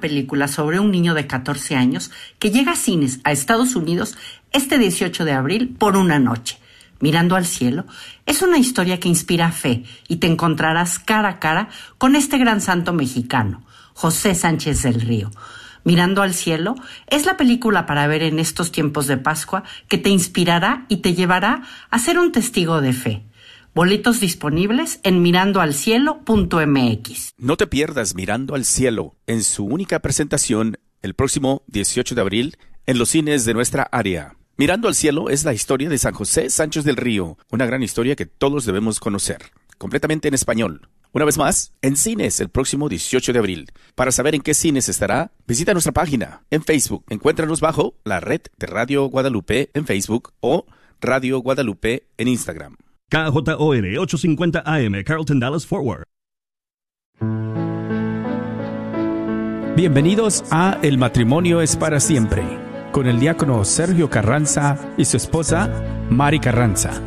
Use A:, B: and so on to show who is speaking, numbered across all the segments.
A: película sobre un niño de 14 años que llega a cines a Estados Unidos este 18 de abril por una noche. Mirando al cielo, es una historia que inspira fe y te encontrarás cara a cara con este gran santo mexicano, José Sánchez del Río. Mirando al cielo es la película para ver en estos tiempos de Pascua que te inspirará y te llevará a ser un testigo de fe. Boletos disponibles en mirandoalcielo.mx.
B: No te pierdas Mirando al Cielo en su única presentación el próximo 18 de abril en los cines de nuestra área. Mirando al Cielo es la historia de San José Sánchez del Río, una gran historia que todos debemos conocer, completamente en español. Una vez más, en cines el próximo 18 de abril. Para saber en qué cines estará, visita nuestra página en Facebook. Encuéntranos bajo la red de Radio Guadalupe en Facebook o Radio Guadalupe en Instagram.
C: KJOR 850 AM, Carlton Dallas Forward.
D: Bienvenidos a El matrimonio es para siempre, con el diácono Sergio Carranza y su esposa Mari Carranza.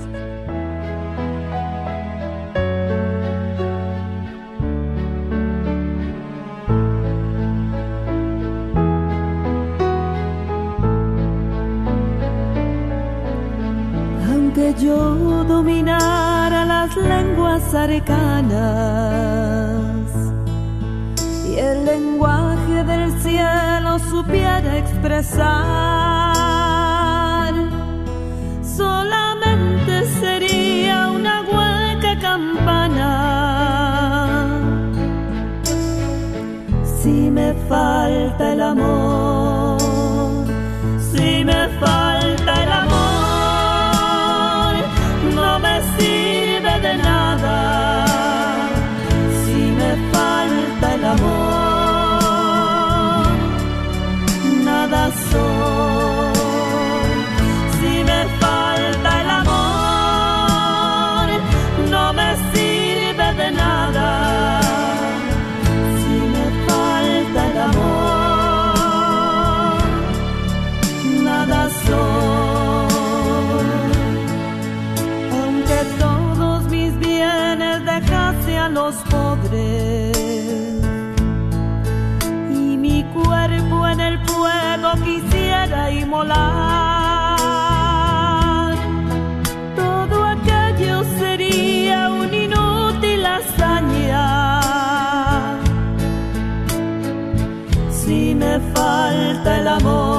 E: Yo dominara las lenguas arcanas y el lenguaje del cielo supiera expresar, solamente sería una hueca campana. Si me falta el amor, no todo aquello sería un inútil hazaña. Si me falta el amor,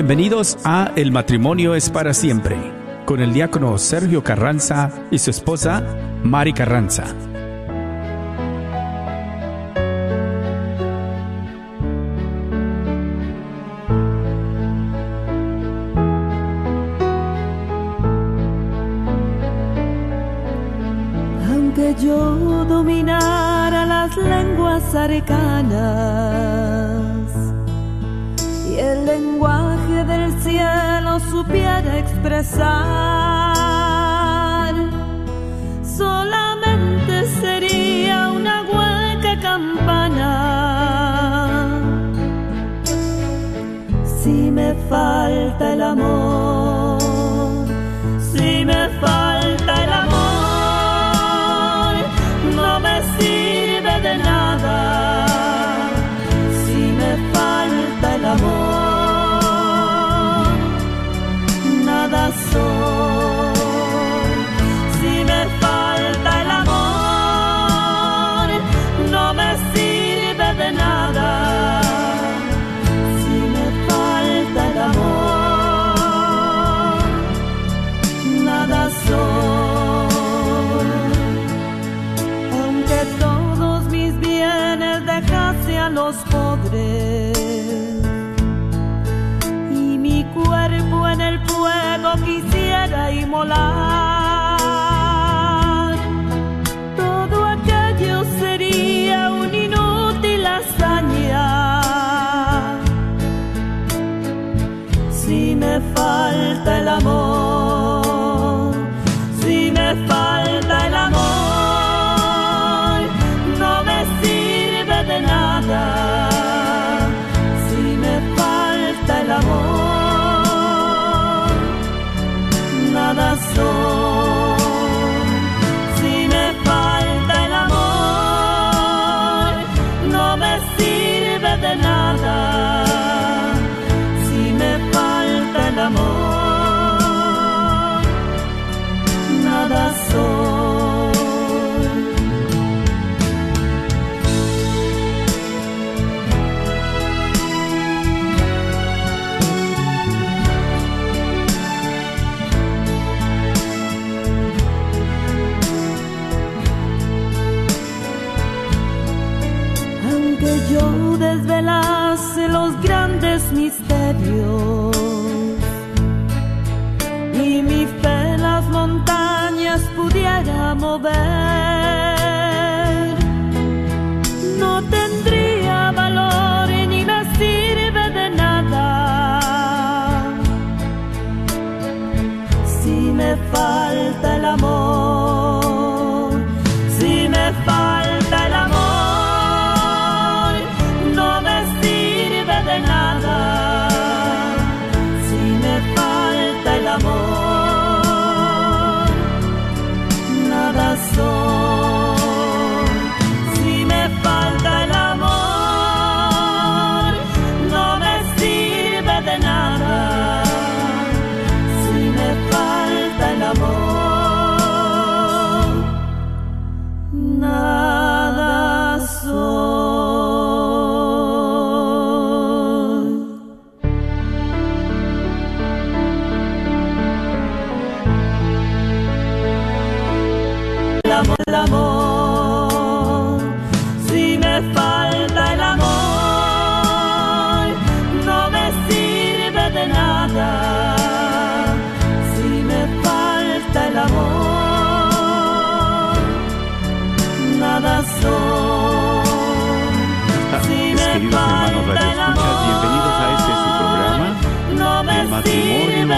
D: Bienvenidos a El matrimonio es para siempre, con el diácono Sergio Carranza y su esposa Mari Carranza.
E: Aunque yo dominara las lenguas arcanas expresar, solamente sería una hueca campana. Si me falta el amor, Todo aquello sería un inútil hazaña. Si me falta el amor, si me falta el amor, no me sirve de nada.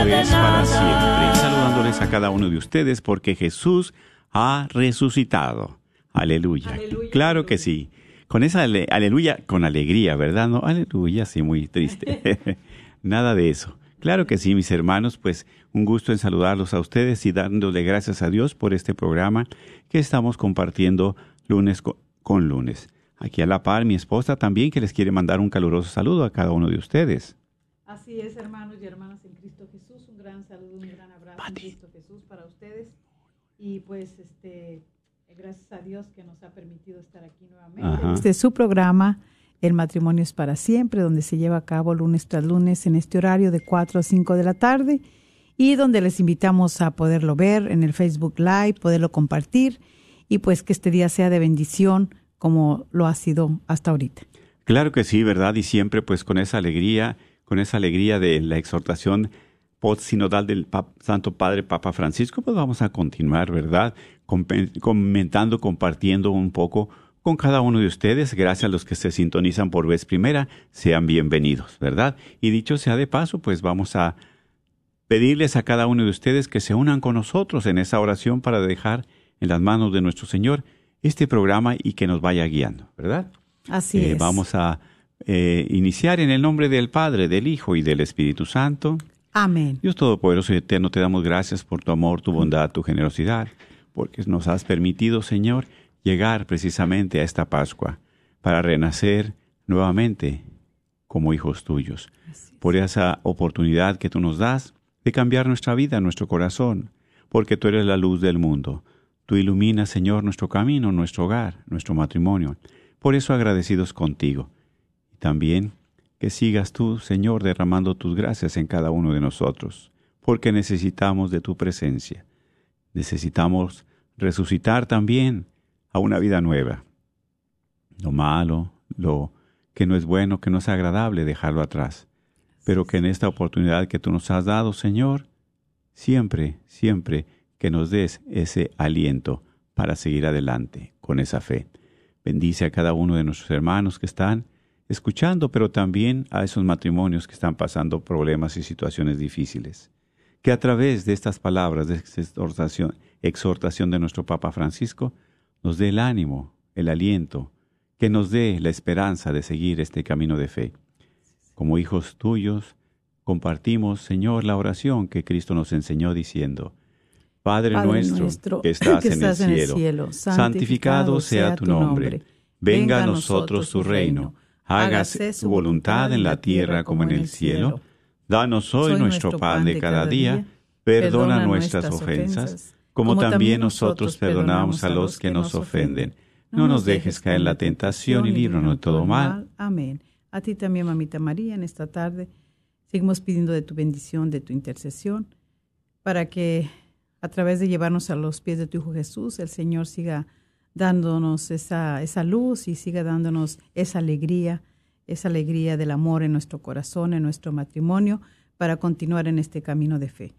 E: De
F: es para siempre. Saludándoles a cada uno de ustedes porque Jesús ha resucitado. Aleluya. claro que sí. Con esa ale- aleluya, con alegría, ¿verdad? No, aleluya, sí, muy triste. Nada de eso. Claro que sí, mis hermanos, pues un gusto en saludarlos a ustedes y dándole gracias a Dios por este programa que estamos compartiendo lunes co- con lunes. Aquí a la par, mi esposa también que les quiere mandar un caluroso saludo a cada uno de ustedes.
G: Así es, hermanos y hermanas en Cristo Jesús. Un gran saludo, un gran abrazo en Cristo Jesús para ustedes. Y pues, este, gracias a Dios que nos ha permitido estar aquí nuevamente.
F: Ajá.
G: Este es su programa, El matrimonio es para siempre, donde se lleva a cabo lunes tras lunes en este horario de 4 a 5 de la tarde y donde les invitamos a poderlo ver en el Facebook Live, poderlo compartir y pues que este día sea de bendición como lo ha sido hasta ahorita.
F: Claro que sí, ¿verdad? Y siempre pues con esa alegría, con esa alegría de la exhortación sinodal del Santo Padre Papa Francisco, pues vamos a continuar, ¿verdad? Comentando, compartiendo un poco con cada uno de ustedes. Gracias a los que se sintonizan por vez primera, sean bienvenidos, ¿verdad? Y dicho sea de paso, pues vamos a pedirles a cada uno de ustedes que se unan con nosotros en esa oración para dejar en las manos de nuestro Señor este programa y que nos vaya guiando, ¿verdad?
G: Así
F: Eh,
G: es.
F: Vamos a eh, iniciar en el nombre del Padre, del Hijo y del Espíritu Santo.
G: Amén.
F: Dios Todopoderoso y Eterno, te damos gracias por tu amor, tu bondad, tu generosidad, porque nos has permitido, Señor, llegar precisamente a esta Pascua para renacer nuevamente como hijos tuyos. Por esa oportunidad que tú nos das de cambiar nuestra vida, nuestro corazón, porque tú eres la luz del mundo. Tú iluminas, Señor, nuestro camino, nuestro hogar, nuestro matrimonio. Por eso agradecidos contigo. Y también que sigas tú, Señor, derramando tus gracias en cada uno de nosotros, porque necesitamos de tu presencia. Necesitamos resucitar también a una vida nueva. Lo malo, lo que no es bueno, que no es agradable dejarlo atrás, pero que en esta oportunidad que tú nos has dado, Señor, siempre, siempre que nos des ese aliento para seguir adelante con esa fe. Bendice a cada uno de nuestros hermanos que están escuchando, pero también a esos matrimonios que están pasando problemas y situaciones difíciles. Que a través de estas palabras de exhortación, exhortación de nuestro Papa Francisco, nos dé el ánimo, el aliento, que nos dé la esperanza de seguir este camino de fe. Como hijos tuyos, compartimos, Señor, la oración que Cristo nos enseñó diciendo, Padre, nuestro, que estás, en, el cielo, santificado sea tu nombre. Venga a nosotros tu reino. Hágase tu voluntad en la tierra como en el cielo. Danos hoy nuestro pan de cada día. Perdona nuestras ofensas, como también nosotros perdonamos a los que nos ofenden. No nos dejes caer en la tentación y líbranos de todo mal.
G: Amén. A ti también, mamita María, en esta tarde seguimos pidiendo de tu bendición, de tu intercesión, para que a través de llevarnos a los pies de tu Hijo Jesús, el Señor siga dándonos esa, esa luz y siga dándonos esa alegría, esa alegría del amor en nuestro corazón, en nuestro matrimonio, para continuar en este camino de fe.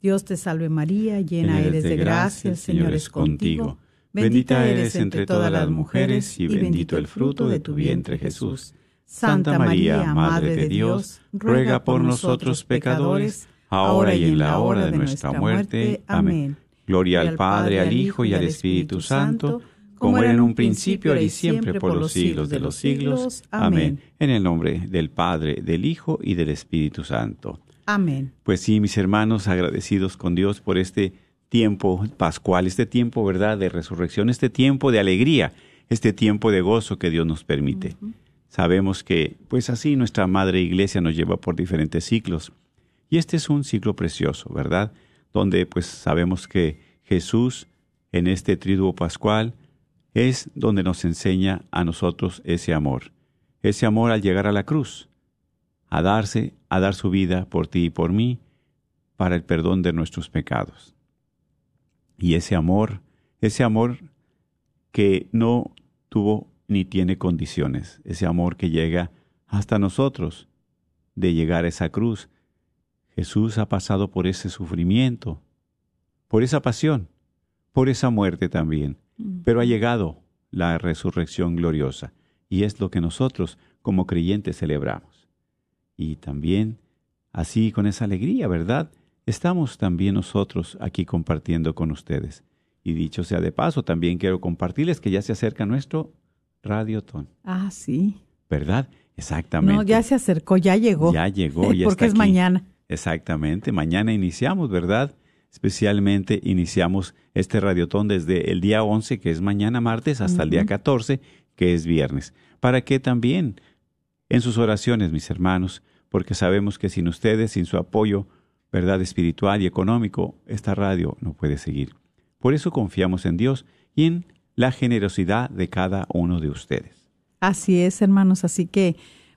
G: Dios te salve María, llena eres de gracia, el Señor es contigo.
F: Bendita eres entre todas las mujeres y bendito el fruto de tu vientre Jesús. Santa María, Madre de Dios, ruega por nosotros pecadores, ahora y en la hora de nuestra muerte. Amén. Gloria al Padre, al Hijo y al Espíritu Santo, como era en un principio, y siempre, por los siglos de los siglos. Amén. En el nombre del Padre, del Hijo y del Espíritu Santo.
G: Amén.
F: Pues sí, mis hermanos, agradecidos con Dios por este tiempo pascual, este tiempo, ¿verdad?, de resurrección, este tiempo de alegría, este tiempo de gozo que Dios nos permite. Sabemos que, pues así, nuestra Madre Iglesia nos lleva por diferentes ciclos. Y este es un ciclo precioso, ¿verdad? Donde pues sabemos que Jesús en este triduo pascual es donde nos enseña a nosotros ese amor. Ese amor al llegar a la cruz, a darse, a dar su vida por ti y por mí, para el perdón de nuestros pecados. Y ese amor, ese amor que no tuvo ni tiene condiciones, ese amor que llega hasta nosotros, de llegar a esa cruz, Jesús ha pasado por ese sufrimiento, por esa pasión, por esa muerte también, pero ha llegado la resurrección gloriosa y es lo que nosotros como creyentes celebramos. Y también, así con esa alegría, ¿verdad? Estamos también nosotros aquí compartiendo con ustedes. Y dicho sea de paso, también quiero compartirles que ya se acerca nuestro Radiotón.
G: Ah, sí.
F: ¿Verdad? Exactamente.
G: No, ya se acercó, ya llegó.
F: Ya llegó, ya
G: Porque es mañana.
F: Exactamente, mañana iniciamos, ¿verdad? Especialmente iniciamos este radiotón desde el día 11, que es mañana martes, hasta el día 14, que es viernes. Para que también en sus oraciones, mis hermanos, porque sabemos que sin ustedes, sin su apoyo, verdad espiritual y económico, esta radio no puede seguir. Por eso confiamos en Dios y en la generosidad de cada uno de ustedes.
G: Así es, hermanos, así que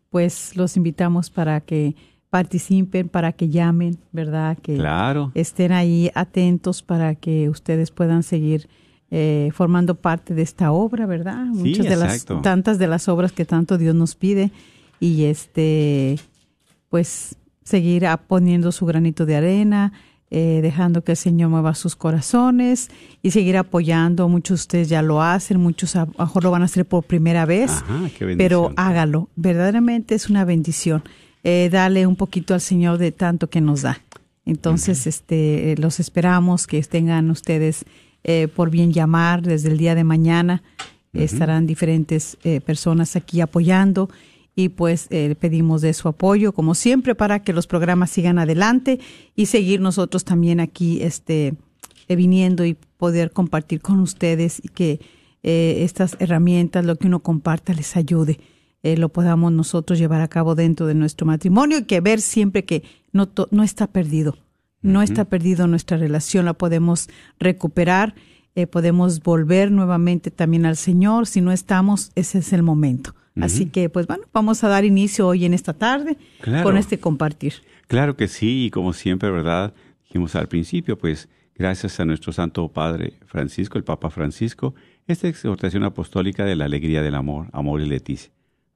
G: pues los invitamos para que participen, para que llamen, ¿verdad? Que
F: claro.
G: estén ahí atentos para que ustedes puedan seguir eh, formando parte de esta obra, ¿verdad? Muchas de las tantas de las obras que tanto Dios nos pide y este pues seguir poniendo su granito de arena, eh, dejando que el Señor mueva sus corazones y seguir apoyando. Muchos de ustedes ya lo hacen, muchos a lo mejor lo van a hacer por primera vez, pero hágalo. Verdaderamente es una bendición eh, dale un poquito al Señor de tanto que nos da. Entonces, este, los esperamos que tengan ustedes eh, por bien llamar desde el día de mañana. Estarán diferentes eh, personas aquí apoyando y pues eh, pedimos de su apoyo como siempre para que los programas sigan adelante y seguir nosotros también aquí este viniendo y poder compartir con ustedes y que estas herramientas, lo que uno comparta, les ayude. Eh, lo podamos nosotros llevar a cabo dentro de nuestro matrimonio y que ver siempre que no, no está perdido, no está perdido nuestra relación, la podemos recuperar, eh, podemos volver nuevamente también al Señor, si no estamos, ese es el momento. Así que, pues bueno, vamos a dar inicio hoy en esta tarde con este compartir.
F: Claro que sí, y como siempre, ¿verdad? Dijimos al principio, pues gracias a nuestro Santo Padre Francisco, el Papa Francisco, esta exhortación apostólica de la alegría del amor, amor y leticia.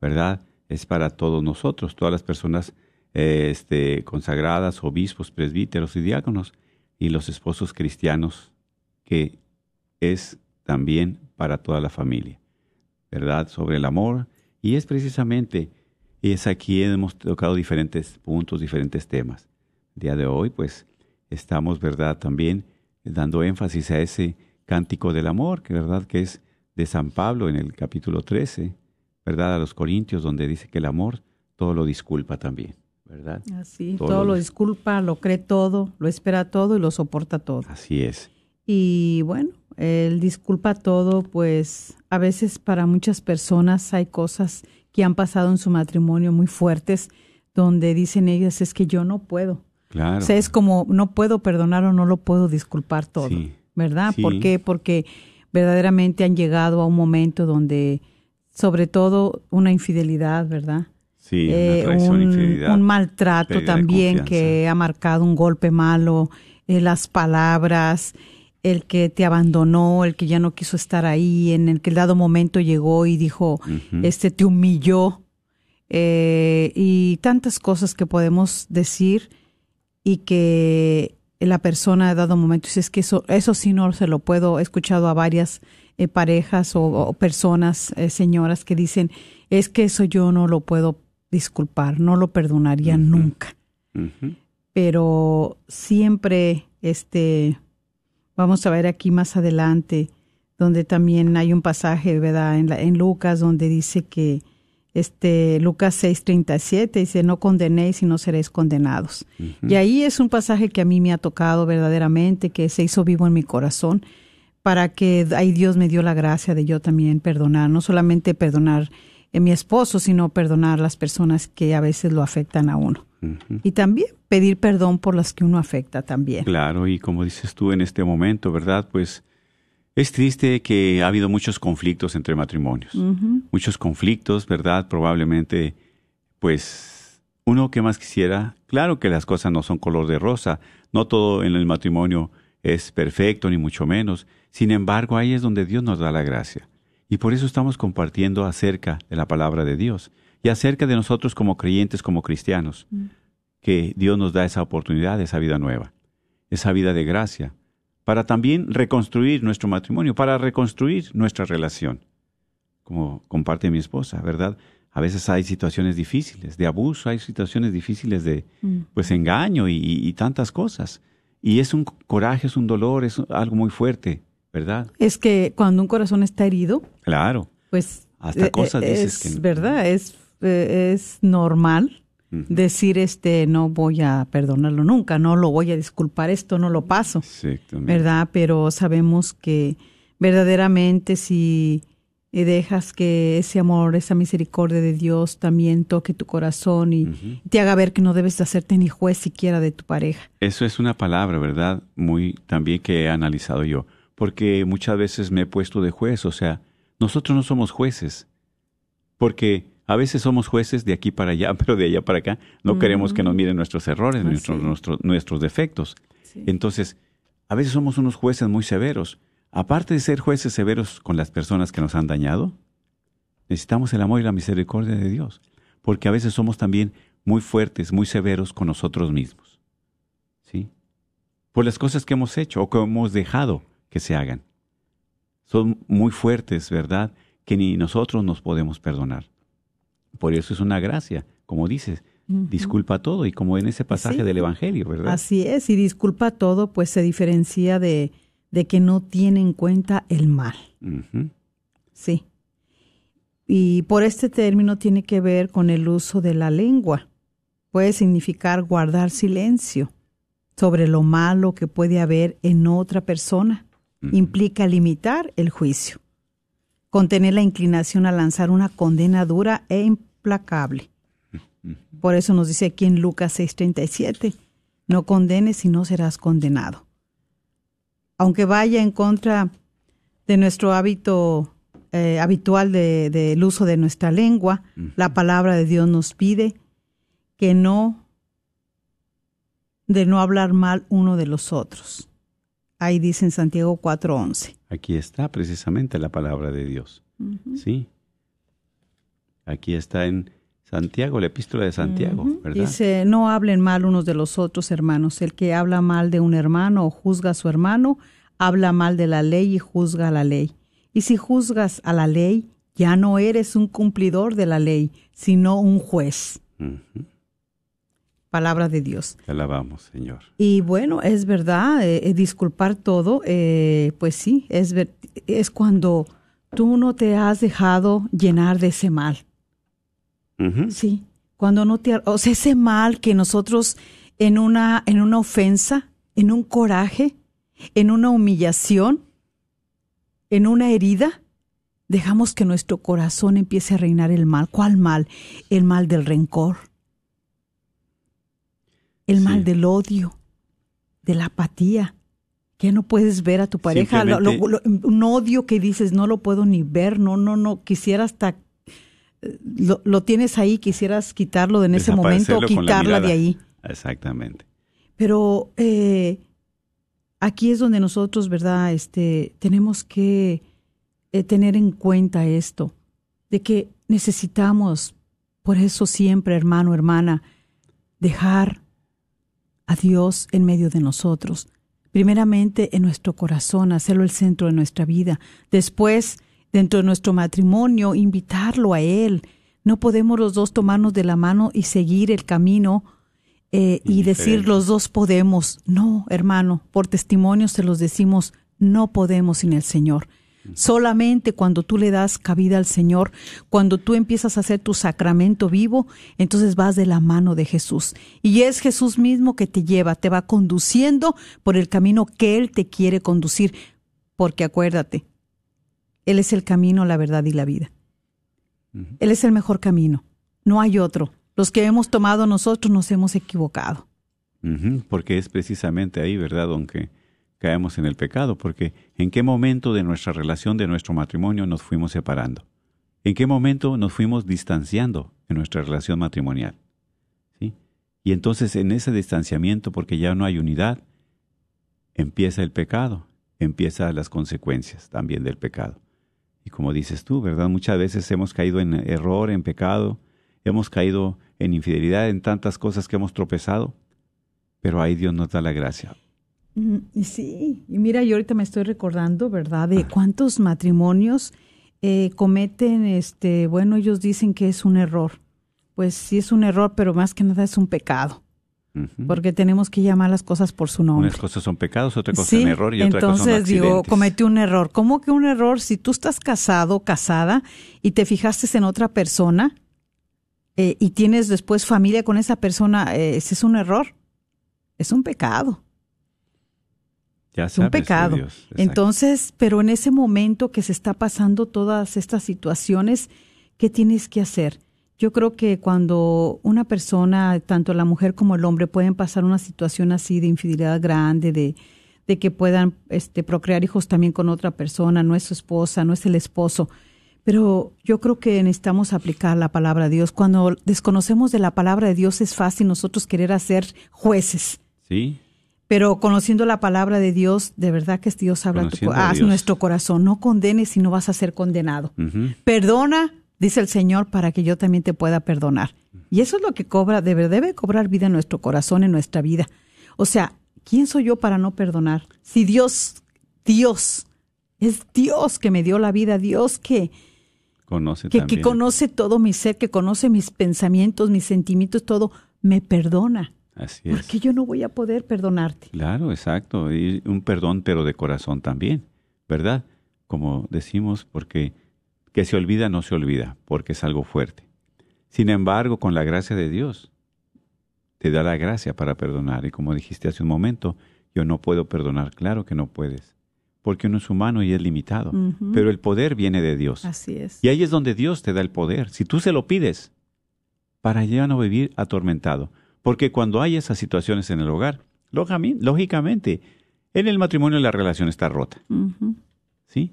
F: ¿Verdad? es para todos nosotros, todas las personas eh, este, consagradas, obispos, presbíteros y diáconos, y los esposos cristianos, que es también para toda la familia, ¿verdad? Sobre el amor, y es precisamente, y es aquí hemos tocado diferentes puntos, diferentes temas. El día de hoy, pues, estamos, ¿verdad? También dando énfasis a ese cántico del amor, que verdad que es de San Pablo en el capítulo 13, ¿verdad? A los Corintios, donde dice que el amor todo lo disculpa también, ¿verdad?
G: Así, todo, lo, disculpa, lo cree todo, lo espera todo y lo soporta todo.
F: Así es.
G: Y bueno, el disculpa todo, pues a veces para muchas personas hay cosas que han pasado en su matrimonio muy fuertes, donde dicen ellas, es que yo no puedo.
F: Claro.
G: O sea, es como, no puedo perdonar o no lo puedo disculpar todo,
F: Sí.
G: ¿verdad?
F: Sí.
G: ¿Por qué? Porque verdaderamente han llegado a un momento donde, sobre todo, una infidelidad, ¿verdad?
F: Sí,
G: Eh,
F: una traición,
G: un,
F: infidelidad.
G: un maltrato también que ha marcado un golpe malo, eh, las palabras, el que te abandonó, el que ya no quiso estar ahí, en el que el dado momento llegó y dijo, este te humilló, eh, y tantas cosas que podemos decir y que la persona ha dado momento dice es que eso, eso sí no se lo puedo, he escuchado a varias eh, parejas o, o personas, eh, señoras que dicen, es que eso yo no lo puedo disculpar, no lo perdonaría nunca. Pero siempre, este, vamos a ver aquí más adelante, donde también hay un pasaje, ¿verdad? En, la- en Lucas, donde dice que, este, Lucas 6:37 dice, no condenéis y no seréis condenados. Y ahí es un pasaje que a mí me ha tocado verdaderamente, que se hizo vivo en mi corazón, para que ahí Dios me dio la gracia de yo también perdonar, no solamente perdonar a mi esposo, sino perdonar las personas que a veces lo afectan a uno. Y también pedir perdón por las que uno afecta también.
F: Claro, y como dices tú en este momento, ¿verdad? Pues es triste que ha habido muchos conflictos entre matrimonios. Muchos conflictos, ¿verdad? Probablemente, pues, uno que más quisiera, claro que las cosas no son color de rosa, no todo en el matrimonio es perfecto, ni mucho menos. Sin embargo, ahí es donde Dios nos da la gracia. Y por eso estamos compartiendo acerca de la palabra de Dios y acerca de nosotros como creyentes, como cristianos, que Dios nos da esa oportunidad, esa vida nueva, esa vida de gracia, para también reconstruir nuestro matrimonio, para reconstruir nuestra relación, como comparte mi esposa, ¿verdad? A veces hay situaciones difíciles de abuso, hay situaciones difíciles de pues engaño y tantas cosas. Y es un coraje, es un dolor, es algo muy fuerte, ¿verdad?
G: Es que cuando un corazón está herido,
F: Claro.
G: pues...
F: Hasta
G: eh,
F: cosas
G: eh,
F: dices
G: es
F: que-
G: verdad, es, eh, es normal decir, este, no voy a perdonarlo nunca, no lo voy a disculpar, esto no lo paso. ¿verdad? Pero sabemos que verdaderamente si dejas que ese amor, esa misericordia de Dios también toque tu corazón y te haga ver que no debes de hacerte ni juez siquiera de tu pareja.
F: Eso es una palabra, ¿verdad? Muy también que he analizado yo, porque muchas veces me he puesto de juez, o sea, nosotros no somos jueces, porque a veces somos jueces de aquí para allá, pero de allá para acá no queremos que nos miren nuestros errores,
G: Ah,
F: nuestros,
G: sí.
F: nuestros, nuestros defectos. Entonces, a veces somos unos jueces muy severos. Aparte de ser jueces severos con las personas que nos han dañado, necesitamos el amor y la misericordia de Dios, porque a veces somos también muy fuertes, muy severos con nosotros mismos. ¿Sí? Por las cosas que hemos hecho o que hemos dejado que se hagan. Son muy fuertes, ¿verdad? Que ni nosotros nos podemos perdonar. Por eso es una gracia, como dices, disculpa todo y como en ese pasaje
G: Sí.
F: del Evangelio, ¿verdad?
G: Así es, y disculpa todo, pues se diferencia de, de que no tiene en cuenta el mal. Sí. Y por este término tiene que ver con el uso de la lengua. Puede significar guardar silencio sobre lo malo que puede haber en otra persona. Implica limitar el juicio. Contener la inclinación a lanzar una condena dura e implacable. Por eso nos dice aquí en Lucas 6:37, no condenes y no serás condenado. Aunque vaya en contra de nuestro hábito eh, habitual de- del uso de nuestra lengua, la palabra de Dios nos pide que no, de no hablar mal uno de los otros. Ahí dice en Santiago 4:11.
F: Aquí está precisamente la palabra de Dios. Sí. Aquí está en Santiago, la epístola de Santiago, ¿verdad?
G: Dice, no hablen mal unos de los otros hermanos. El que habla mal de un hermano o juzga a su hermano, habla mal de la ley y juzga a la ley. Y si juzgas a la ley, ya no eres un cumplidor de la ley, sino un juez. Palabra de Dios.
F: Te alabamos, Señor.
G: Y bueno, es verdad, eh, eh, disculpar todo, eh, pues sí, es, ver- es cuando tú no te has dejado llenar de ese mal. Sí, cuando no te, o sea, ese mal que nosotros en una en una ofensa, en un coraje, en una humillación, en una herida, dejamos que nuestro corazón empiece a reinar el mal. ¿Cuál mal? El mal del rencor. El
F: Sí.
G: mal del odio, de la apatía. Que no puedes ver a tu pareja, lo- lo-
F: Simplemente-
G: lo- un odio que dices, no lo puedo ni ver, no, no, no, quisiera hasta lo, lo tienes ahí, quisieras quitarlo en ese momento o quitarla de ahí.
F: Exactamente.
G: Pero eh, aquí es donde nosotros, ¿verdad? Este, tenemos que eh, tener en cuenta esto, de que necesitamos, por eso siempre, hermano, hermana, dejar a Dios en medio de nosotros. Primeramente en nuestro corazón, hacerlo el centro de nuestra vida. Después, dentro de nuestro matrimonio, invitarlo a Él. No podemos los dos tomarnos de la mano y seguir el camino eh, y decir los dos podemos. No, hermano, por testimonio se los decimos, no podemos sin el Señor. Solamente cuando tú le das cabida al Señor, cuando tú empiezas a hacer tu sacramento vivo, entonces vas de la mano de Jesús. Y es Jesús mismo que te lleva, te va conduciendo por el camino que Él te quiere conducir. Porque acuérdate, Él es el camino, la verdad y la vida. Él es el mejor camino. No hay otro. Los que hemos tomado nosotros nos hemos equivocado.
F: Porque es precisamente ahí, ¿verdad? Aunque caemos en el pecado, porque ¿en qué momento de nuestra relación, de nuestro matrimonio nos fuimos separando? ¿En qué momento nos fuimos distanciando en nuestra relación matrimonial? ¿Sí? Y entonces en ese distanciamiento, porque ya no hay unidad, empieza el pecado, empiezan las consecuencias también del pecado. Y como dices tú, ¿verdad? Muchas veces hemos caído en error, en pecado, hemos caído en infidelidad, en tantas cosas que hemos tropezado, pero ahí Dios nos da la gracia.
G: Sí, y mira, yo ahorita me estoy recordando, ¿verdad?, de cuántos matrimonios eh, cometen, este, bueno, ellos dicen que es un error. Pues sí es un error, pero más que nada es un pecado, porque tenemos que llamar las cosas por su nombre.
F: Unas cosas son pecados, otra cosa
G: Sí,
F: es error y otra cosa son
G: entonces digo, cometí un error. ¿Cómo que un error? Si tú estás casado, casada, y te fijaste en otra persona eh, y tienes después familia con esa persona, eh, ese es un error. Es un pecado.
F: Ya
G: Es un pecado.
F: Dios.
G: Entonces, pero en ese momento que se está pasando todas estas situaciones, ¿qué tienes que hacer? Yo creo que cuando una persona, tanto la mujer como el hombre, pueden pasar una situación así de infidelidad grande, de, de que puedan este, procrear hijos también con otra persona, no es su esposa, no es el esposo. Pero yo creo que necesitamos aplicar la palabra de Dios. Cuando desconocemos de la palabra de Dios es fácil nosotros querer hacer jueces.
F: Sí,
G: Pero conociendo la palabra de Dios, de verdad que Dios habla a, tu,
F: a Dios.
G: nuestro corazón. No condenes y no vas a ser condenado. Perdona, dice el Señor, para que yo también te pueda perdonar. Y eso es lo que cobra, debe, debe cobrar vida en nuestro corazón, en nuestra vida. O sea, ¿quién soy yo para no perdonar? Si Dios, Dios, es Dios que me dio la vida, Dios que,
F: conoce
G: que, que conoce todo mi ser, que conoce mis pensamientos, mis sentimientos, todo, me perdona.
F: Así
G: ¿Por
F: es.
G: qué yo no voy a poder perdonarte?
F: Claro, exacto. Y un perdón, pero de corazón también, ¿verdad? Como decimos, porque que se olvida no se olvida, porque es algo fuerte. Sin embargo, con la gracia de Dios, te da la gracia para perdonar. Y como dijiste hace un momento, yo no puedo perdonar. Claro que no puedes, porque uno es humano y es limitado. Pero el poder viene de Dios.
G: Así es.
F: Y ahí es donde Dios te da el poder. Si tú se lo pides, para ya no vivir atormentado. Porque cuando hay esas situaciones en el hogar, lógicamente, en el matrimonio la relación está rota. ¿Sí?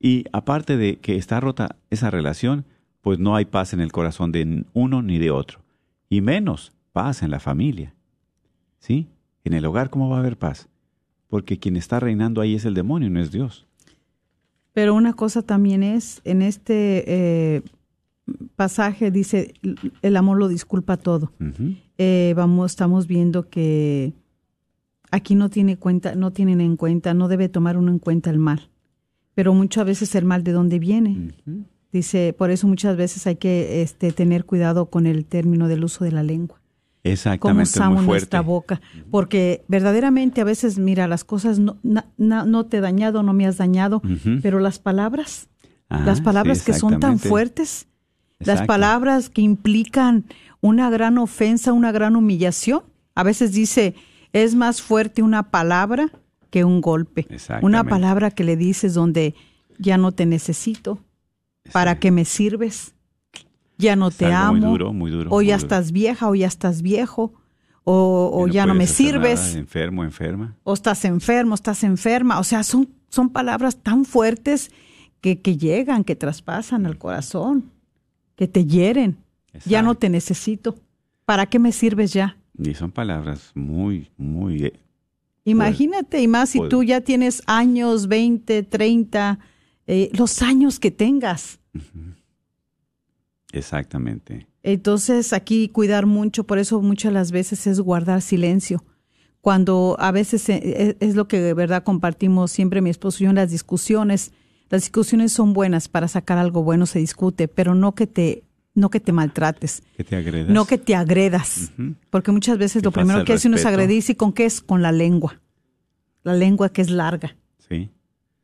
F: Y aparte de que está rota esa relación, pues no hay paz en el corazón de uno ni de otro. Y menos paz en la familia. ¿Sí? En el hogar, ¿cómo va a haber paz? Porque quien está reinando ahí es el demonio, no es Dios.
G: Pero una cosa también es, en este, eh, pasaje dice, el amor lo disculpa todo. Eh, vamos, estamos viendo que aquí no tiene cuenta, no tienen en cuenta, no debe tomar uno en cuenta el mal. Pero muchas veces el mal de dónde viene. Dice, por eso muchas veces hay que este, tener cuidado con el término del uso de la lengua. Cómo
F: Exactamente, es
G: usamos nuestra boca. Porque verdaderamente a veces, mira, las cosas no, na- na- no te he dañado, no me has dañado, pero las palabras,
F: Ah,
G: las palabras
F: sí,
G: que son tan
F: exactamente.
G: Las palabras que implican una gran ofensa, una gran humillación. A veces dice, es más fuerte una palabra que un golpe. Una palabra que le dices donde ya no te necesito, ¿para qué me sirves? Ya no
F: Es
G: te amo.
F: Muy duro, muy duro.
G: o
F: muy
G: ya
F: duro.
G: estás vieja, o ya estás viejo, o, o ya no me sirves,
F: nada, enfermo, enferma.
G: o estás enfermo, estás enferma. O sea, son, son palabras tan fuertes que, que llegan, que traspasan al corazón, que te hieren. Ya no te necesito. ¿Para qué me sirves ya?
F: Y son palabras muy, muy... eh,
G: Imagínate, y más si
F: Puede.
G: tú ya tienes años, 20, 30, eh, los años que tengas.
F: Exactamente.
G: Entonces aquí cuidar mucho, por eso muchas las veces es guardar silencio. Cuando a veces eh, es lo que de verdad compartimos siempre mi esposo y yo en las discusiones. Las discusiones son buenas para sacar algo bueno, se discute, pero no que te, no que te maltrates,
F: Que te agredas.
G: no que te agredas. Porque muchas veces
F: Que
G: lo primero que hace uno es agredirse y con qué es con la lengua. La lengua que es larga
F: Sí.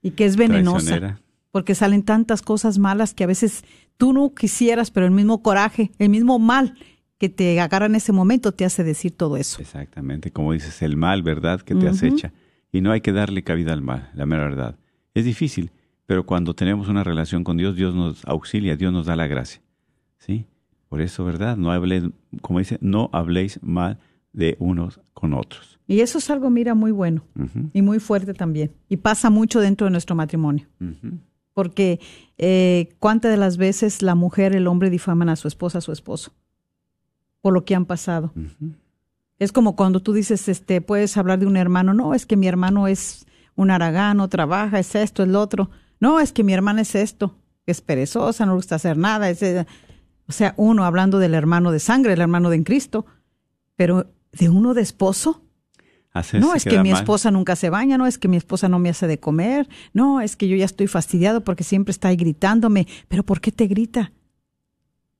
G: y que es venenosa. Porque salen tantas cosas malas que a veces tú no quisieras, pero el mismo coraje, el mismo mal que te agarra en ese momento te hace decir todo eso.
F: Exactamente. Como dices, el mal, ¿verdad? Que te acecha. Y no hay que darle cabida al mal, la mera verdad. Es difícil, pero cuando tenemos una relación con Dios, Dios nos auxilia, Dios nos da la gracia. ¿Sí? Por eso, ¿verdad? No habléis, como dice, no habléis mal de unos con otros.
G: Y eso es algo, mira, muy bueno y muy fuerte también. Y pasa mucho dentro de nuestro matrimonio. Porque eh, cuántas de las veces la mujer, el hombre difaman a su esposa, a su esposo, por lo que han pasado. Es como cuando tú dices, este, puedes hablar de un hermano, no, es que mi hermano es un aragano, trabaja, es esto, es lo otro. No, es que mi hermana es esto, es perezosa, no le gusta hacer nada. es, eh, o sea, uno hablando del hermano de sangre, el hermano de en Cristo, pero de uno de esposo.
F: Hacerse
G: No, es que mi
F: mal.
G: esposa nunca se baña, no, es que mi esposa no me hace de comer, no, es que yo ya estoy fastidiado porque siempre está ahí gritándome. Pero ¿por qué te grita?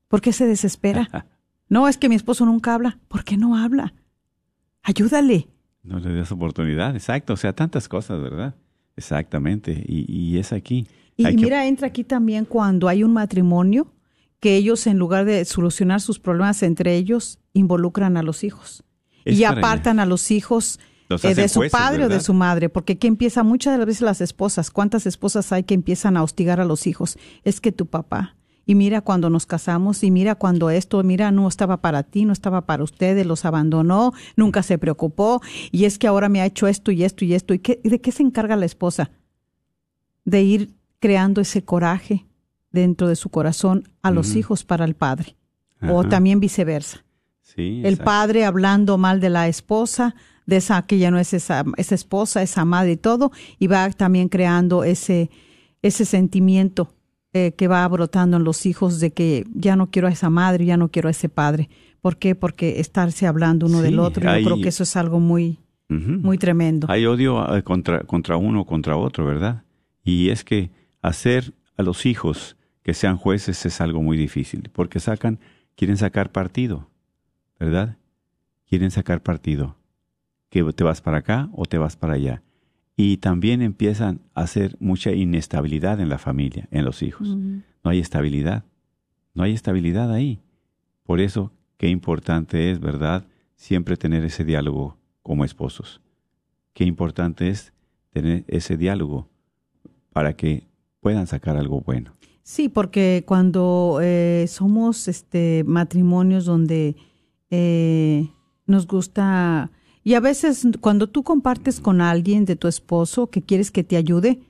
G: ¿Por qué se desespera? No, es que mi esposo nunca habla. ¿Por qué no habla? Ayúdale.
F: No le das oportunidad, exacto. O sea, tantas cosas, ¿verdad? Exactamente. Y, y es aquí.
G: Y
F: que-
G: mira, entra aquí también cuando hay un matrimonio que ellos, en lugar de solucionar sus problemas entre ellos, involucran a los hijos.
F: Es
G: y apartan a los hijos eh, de su
F: jueces,
G: padre o de su madre, porque aquí empieza muchas de las veces las esposas. ¿Cuántas esposas hay que empiezan a hostigar a los hijos? Es que tu papá. Y mira cuando nos casamos, y mira cuando esto, mira, no estaba para ti, no estaba para ustedes, los abandonó, nunca se preocupó, y es que ahora me ha hecho esto y esto y esto. ¿Y qué, de qué se encarga la esposa? De ir creando ese coraje dentro de su corazón a los hijos para el padre. O también viceversa
F: Sí,
G: el padre hablando mal de la esposa, de esa que ya no es esa, esa esposa, esa madre y todo, y va también creando ese, ese sentimiento eh, que va brotando en los hijos de que ya no quiero a esa madre, ya no quiero a ese padre. ¿Por qué? Porque estarse hablando uno
F: Sí,
G: del otro,
F: hay-
G: yo creo que eso es algo muy, muy tremendo.
F: Hay odio eh, contra, contra uno, contra otro, ¿verdad? Y es que hacer a los hijos que sean jueces es algo muy difícil, porque sacan, quieren sacar partido, ¿verdad? Quieren sacar partido. Que te vas para acá o te vas para allá. Y también empiezan a hacer mucha inestabilidad en la familia, en los hijos. No hay estabilidad. No hay estabilidad ahí. Por eso, qué importante es, ¿verdad? Siempre tener ese diálogo como esposos. Qué importante es tener ese diálogo para que puedan sacar algo bueno.
G: Sí, porque cuando eh, somos este matrimonios donde eh, nos gusta y a veces cuando tú compartes con alguien de tu esposo que quieres que te ayude,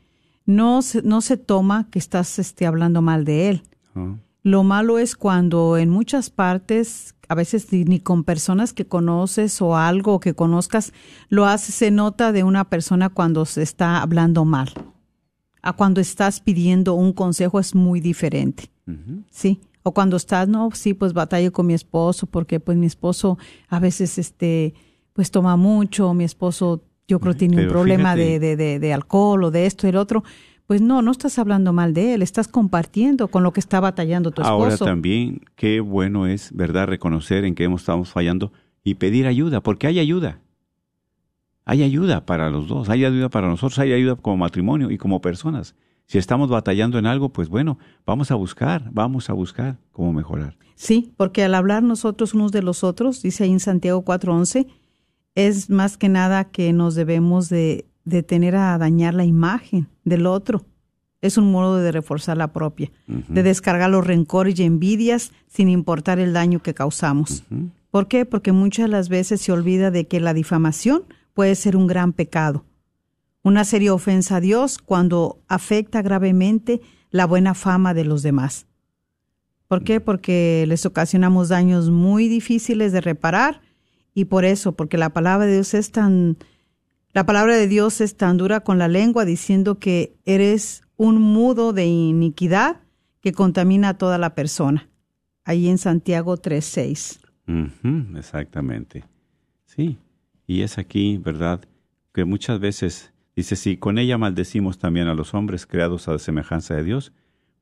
G: no se, no se toma que estás este, hablando mal de él.
F: ¿no?
G: Lo malo es cuando en muchas partes, a veces ni, con personas que conoces o algo que conozcas, lo hace, se nota de una persona cuando se está hablando mal. A cuando estás pidiendo un consejo es muy diferente. Sí, O cuando estás, no, sí, pues batallo con mi esposo porque pues mi esposo a veces este pues toma mucho, mi esposo yo creo tiene un problema de, de, de, de alcohol o de esto y el otro. Pues no, no estás hablando mal de él, estás compartiendo con lo que está batallando tu
F: Ahora
G: esposo.
F: también, qué bueno es, ¿verdad?, reconocer en hemos- estamos fallando y pedir ayuda, porque hay ayuda. Hay ayuda para los dos, hay ayuda para nosotros, hay ayuda como matrimonio y como personas. Si estamos batallando en algo, pues bueno, vamos a buscar, vamos a buscar cómo mejorar.
G: Sí, porque al hablar nosotros unos de los otros, dice ahí en Santiago 4:11, es más que nada que nos debemos de, de tener a dañar la imagen del otro. Es un modo de reforzar la propia, de descargar los rencores y envidias sin importar el daño que causamos. ¿Por qué? Porque muchas de las veces se olvida de que la difamación puede ser un gran pecado, una seria ofensa a Dios cuando afecta gravemente la buena fama de los demás. ¿Por qué? Porque les ocasionamos daños muy difíciles de reparar y por eso, porque la palabra de Dios es tan la palabra de Dios es tan dura con la lengua diciendo que eres un mudo de iniquidad que contamina a toda la persona. Ahí en Santiago 3:6.
F: Ujú, exactamente. Sí. Y es aquí, ¿verdad? Que muchas veces dice, si con ella maldecimos también a los hombres creados a semejanza de Dios,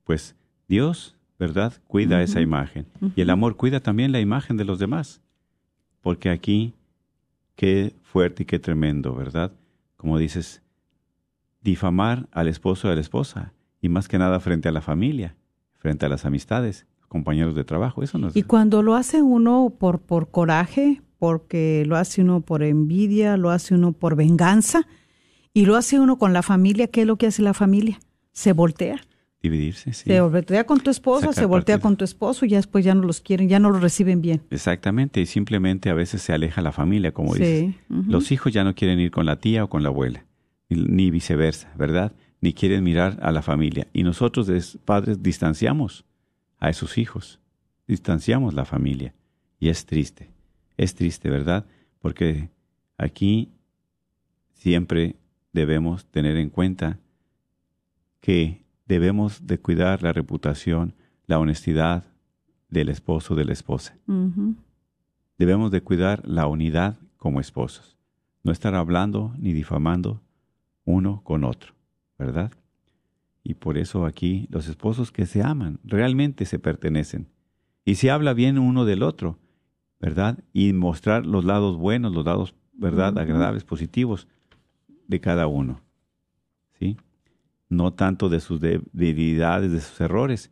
F: pues Dios, ¿verdad? Cuida esa imagen. Y el amor cuida también la imagen de los demás. Porque aquí, qué fuerte y qué tremendo, ¿verdad? Como dices, difamar al esposo o a la esposa. Y más que nada frente a la familia, frente a las amistades, compañeros de trabajo. Eso no es...
G: Y cuando lo hace uno por, por coraje, porque lo hace uno por envidia, lo hace uno por venganza, y lo hace uno con la familia, ¿qué es lo que hace la familia? Se voltea.
F: Dividirse, sí.
G: Se voltea con tu esposa,
F: Sacar
G: se voltea
F: partido.
G: con tu esposo y ya después ya no los quieren, ya no los reciben bien.
F: Exactamente, y simplemente a veces se aleja la familia, como
G: Sí,
F: dices. Los hijos ya no quieren ir con la tía o con la abuela, ni, viceversa, ¿verdad? Ni quieren mirar a la familia. Y nosotros, padres, distanciamos a esos hijos, distanciamos la familia. Y es triste, es triste, ¿verdad? Porque aquí siempre debemos tener en cuenta que debemos de cuidar la reputación, la honestidad del esposo de la esposa. Debemos de cuidar la unidad como esposos. No estar hablando ni difamando uno con otro, ¿verdad? Y por eso aquí los esposos que se aman realmente se pertenecen. Y se habla bien uno del otro, ¿verdad? Y mostrar los lados buenos, los lados, ¿verdad? Agradables, positivos de cada uno. ¿Sí? No tanto de sus de- debilidades, de sus errores,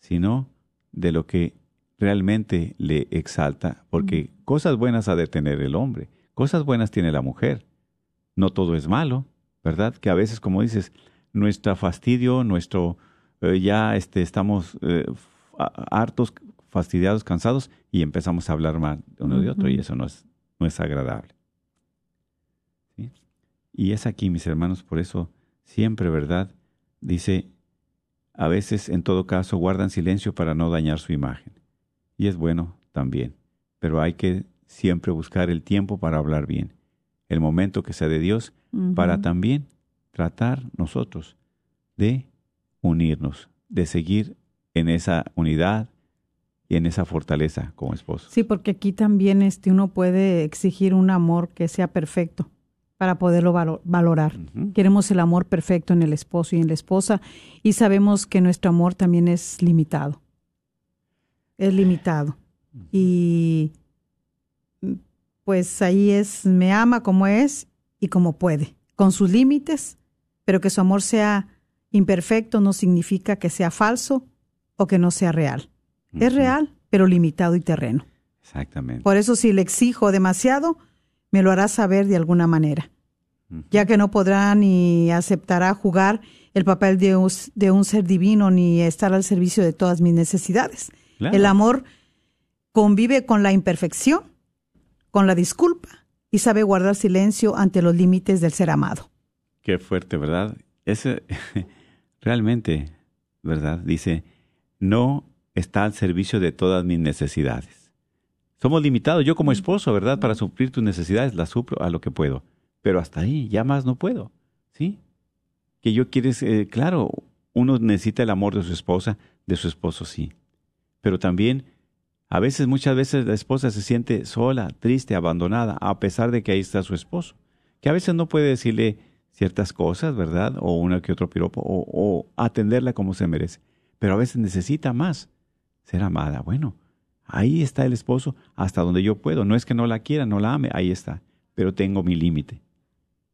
F: sino de lo que realmente le exalta, porque cosas buenas ha de tener el hombre, cosas buenas tiene la mujer. No todo es malo, ¿verdad? Que a veces, como dices, nuestro fastidio, nuestro eh, ya este, estamos eh, hartos, fastidiados, cansados y empezamos a hablar mal de uno de otro y eso no es, no es agradable. ¿Sí? Y es aquí, mis hermanos, por eso siempre, ¿verdad? Dice, a veces, en todo caso, guardan silencio para no dañar su imagen. Y es bueno también, pero hay que siempre buscar el tiempo para hablar bien, el momento que sea de Dios, para también tratar nosotros de unirnos, de seguir en esa unidad y en esa fortaleza como esposos.
G: Sí, porque aquí también este, uno puede exigir un amor que sea perfecto para poderlo valo- valorar. Queremos el amor perfecto en el esposo y en la esposa y sabemos que nuestro amor también es limitado. Es limitado. Y pues ahí es, me ama como es y como puede, con sus límites, pero que su amor sea imperfecto no significa que sea falso o que no sea real. Es real, pero limitado y terreno.
F: Exactamente.
G: Por eso si le exijo demasiado, me lo hará saber de alguna manera, ya que no podrá ni aceptará jugar el papel de un, de un ser divino ni estar al servicio de todas mis necesidades.
F: Claro.
G: El amor convive con la imperfección, con la disculpa y sabe guardar silencio ante los límites del ser amado.
F: Qué fuerte, ¿verdad? Ese realmente, ¿verdad? Dice, no está al servicio de todas mis necesidades. Somos limitados, yo como esposo, ¿verdad? Para suplir tus necesidades las suplo a lo que puedo. Pero hasta ahí, ya más no puedo, ¿sí? Que yo quieres, eh, claro, uno necesita el amor de su esposa, de su esposo sí. Pero también, a veces, muchas veces la esposa se siente sola, triste, abandonada, a pesar de que ahí está su esposo. Que a veces no puede decirle ciertas cosas, ¿verdad? O una que otro piropo, o, o atenderla como se merece. Pero a veces necesita más ser amada. Bueno, ahí está el esposo hasta donde yo puedo. No es que no la quiera, no la ame, ahí está. Pero tengo mi límite.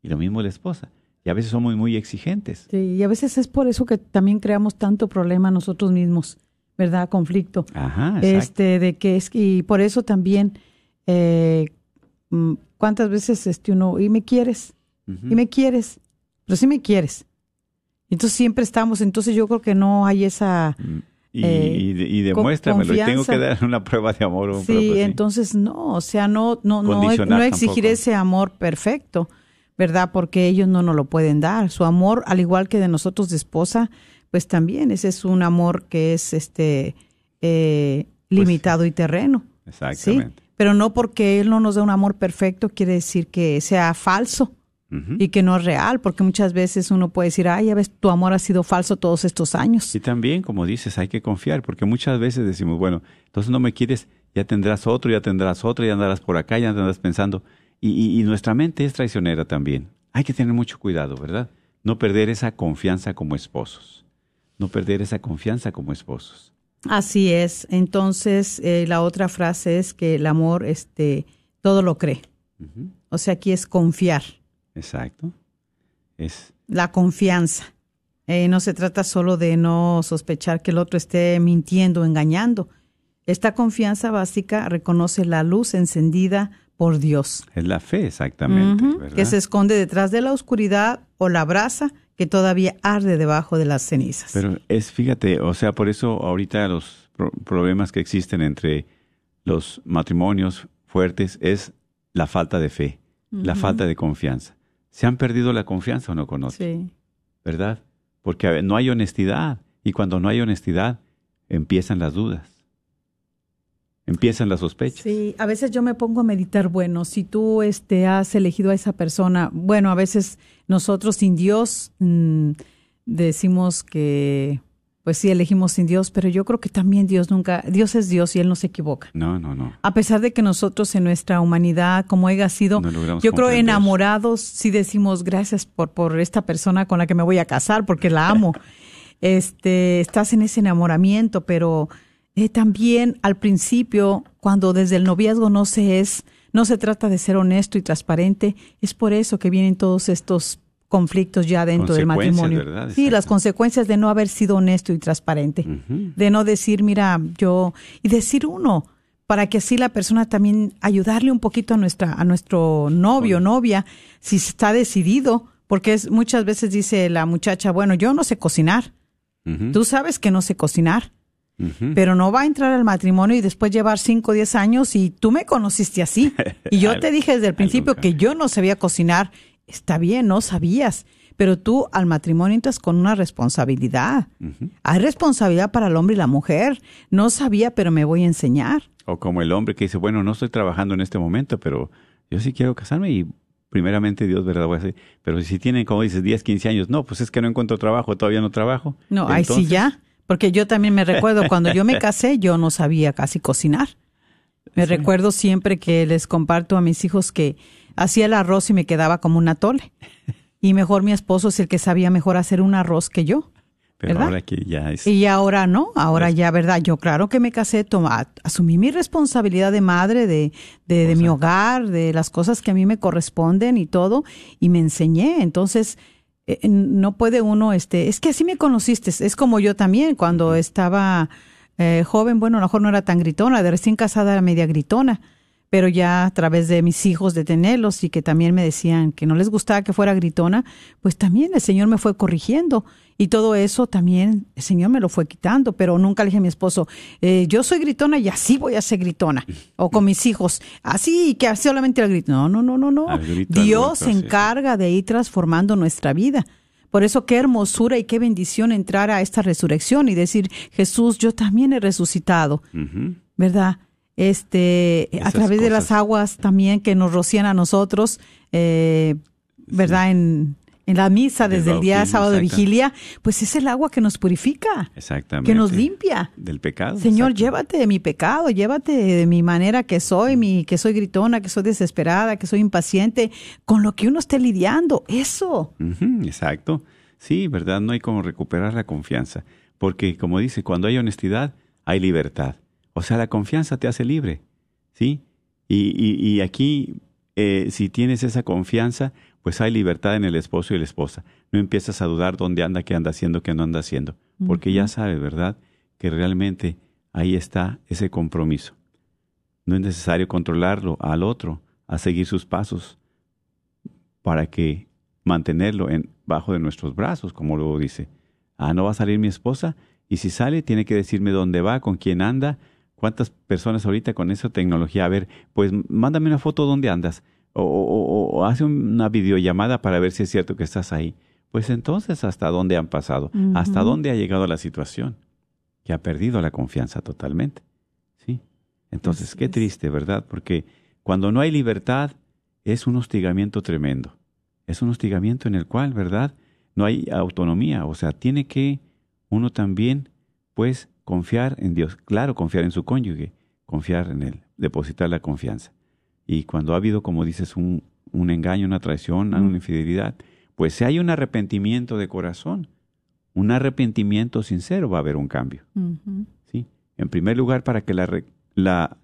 F: Y lo mismo la esposa. Y a veces somos muy exigentes.
G: Sí, y a veces es por eso que también creamos tanto problema nosotros mismos, ¿verdad? Conflicto.
F: Ajá, exacto.
G: Este, de que es, y por eso también, eh, mm, ¿cuántas veces este uno, y me quieres? Y me quieres, pero sí me quieres. Entonces siempre estamos, entonces yo creo que no hay esa...
F: Y,
G: eh,
F: y, demuéstramelo. Y tengo que dar una prueba de amor. o
G: Sí, entonces no, o sea, no, no, no,
F: Condicionar
G: no exigir
F: tampoco.
G: ese amor perfecto, ¿verdad? Porque ellos no nos lo pueden dar. Su amor, al igual que de nosotros de esposa, pues también ese es un amor que es este eh, limitado y terreno. ¿sí?
F: Exactamente.
G: Pero no porque él no nos da un amor perfecto quiere decir que sea falso Y que no es real, porque muchas veces uno puede decir, ay, ya ves, tu amor ha sido falso todos estos años.
F: Y también, como dices, hay que confiar, porque muchas veces decimos, bueno, entonces no me quieres, ya tendrás otro, ya tendrás otro, ya andarás por acá, ya andarás pensando. Y, y- y nuestra mente es traicionera también. Hay que tener mucho cuidado, ¿verdad? No perder esa confianza como esposos. No perder esa confianza como esposos.
G: Así es. Entonces, eh, la otra frase es que el amor, este, todo lo cree. O sea, aquí es confiar,
F: Exacto. Es
G: la confianza. Eh, no se trata solo de no sospechar que el otro esté mintiendo o engañando. Esta confianza básica reconoce la luz encendida por Dios,
F: Es la fe, exactamente.
G: Que se esconde detrás de la oscuridad o la brasa que todavía arde debajo de las cenizas.
F: Pero es, fíjate, o sea, por eso ahorita los pro- problemas que existen entre los matrimonios fuertes es la falta de fe, la falta de confianza. ¿Se han perdido la confianza o no con otro?
G: sí.
F: ¿Verdad? Porque no hay honestidad. Y cuando no hay honestidad, empiezan las dudas. Empiezan las sospechas.
G: Sí, a veces yo me pongo a meditar, bueno, si tú este, has elegido a esa persona, bueno, a veces nosotros sin Dios mm, decimos que, pues sí, elegimos sin Dios, pero yo creo que también Dios nunca, Dios es Dios y Él no se equivoca.
F: No, no, no.
G: A pesar de que nosotros en nuestra humanidad, como haya sido,
F: No
G: yo creo enamorados, sí decimos gracias por, por esta persona con la que me voy a casar, porque la amo. este, estás en ese enamoramiento, pero eh, también al principio, cuando desde el noviazgo no se es, no se trata de ser honesto y transparente, es por eso que vienen todos estos conflictos ya dentro del matrimonio.
F: ¿verdad?
G: Sí, las consecuencias de no haber sido honesto y transparente de no decir, mira, yo, y decir uno, para que así la persona también ayudarle un poquito a nuestra, a nuestro novio, novia, si está decidido, porque es, muchas veces dice la muchacha, bueno, yo no sé cocinar, tú sabes que no sé cocinar, pero no va a entrar al matrimonio y después llevar 5 o 10 años y tú me conociste así. Y yo te dije desde el principio que yo no sabía cocinar. Está bien, no sabías, pero tú al matrimonio entras con una responsabilidad. Hay responsabilidad para el hombre y la mujer. No sabía, pero me voy a enseñar.
F: O como el hombre que dice, bueno, no estoy trabajando en este momento, pero yo sí quiero casarme y primeramente Dios, ¿verdad? Voy a. Pero si tienen, como dices, 10, 15 años, no, pues es que no encuentro trabajo, todavía no trabajo.
G: No, ahí sí
F: Entonces,
G: ya. Porque yo también me recuerdo, cuando yo me casé, yo no sabía casi cocinar. Me recuerdo siempre que les comparto a mis hijos que hacía el arroz y me quedaba como un atole. Y mejor mi esposo es el que sabía mejor hacer un arroz que yo.
F: Pero
G: ¿verdad?
F: ahora que ya es...
G: Y ahora no, ahora ya, ¿verdad? Yo claro que me casé, toma, asumí mi responsabilidad de madre, de, de, de mi hogar, de las cosas que a mí me corresponden y todo, y me enseñé. Entonces, eh, no puede uno, este, es que así me conociste, es como yo también, cuando estaba eh, joven, bueno, a lo mejor no era tan gritona, de recién casada era media gritona, pero ya a través de mis hijos de tenerlos y que también me decían que no les gustaba que fuera gritona, pues también el Señor me fue corrigiendo y todo eso también el Señor me lo fue quitando, pero nunca le dije a mi esposo, eh, yo soy gritona y así voy a ser gritona, o con mis hijos, así que solamente el grito, no, no, no, no, no,
F: grito,
G: Dios se encarga de ir transformando nuestra vida. Por eso qué hermosura y qué bendición entrar a esta resurrección y decir, Jesús, yo también he resucitado. ¿verdad? Este, a través de las aguas también que nos rocían a nosotros, eh, ¿verdad? En, en la misa desde el día sábado de vigilia, pues es el agua que nos purifica,
F: Exactamente.
G: que nos limpia.
F: Del pecado.
G: Señor, llévate de mi pecado, llévate de mi manera que soy, mi, que soy gritona, que soy desesperada, que soy impaciente, con lo que uno esté lidiando. Eso.
F: Exacto. Sí, ¿verdad? No hay como recuperar la confianza. Porque, como dice, cuando hay honestidad, hay libertad. O sea, la confianza te hace libre. ¿Sí? Y, y, y aquí, eh, si tienes esa confianza, pues hay libertad en el esposo y la esposa. No empiezas a dudar dónde anda, qué anda haciendo, qué no anda haciendo. Porque ya sabes, ¿verdad? Que realmente ahí está ese compromiso. No es necesario controlarlo al otro, a seguir sus pasos, para que mantenerlo en, bajo de nuestros brazos, como luego dice. Ah, no va a salir mi esposa, y si sale, tiene que decirme dónde va, con quién anda, cuántas personas ahorita con esa tecnología. A ver, pues mándame una foto dónde andas, o, o- o- o hace una videollamada para ver si es cierto que estás ahí. Pues entonces, ¿hasta dónde han pasado? ¿Hasta dónde ha llegado la situación? Que ha perdido la confianza totalmente. ¿Sí? Entonces,
G: Así
F: qué
G: es.
F: triste, ¿verdad? Porque cuando no hay libertad, es un hostigamiento tremendo. Es un hostigamiento en el cual, ¿verdad? No hay autonomía. O sea, tiene que uno también, pues, confiar en Dios. Claro, confiar en su cónyuge, confiar en Él, depositar la confianza. Y cuando ha habido, como dices, un, un engaño, una traición, una infidelidad, pues si hay un arrepentimiento de corazón, un arrepentimiento sincero, va a haber un cambio. ¿sí? En primer lugar, para que la, la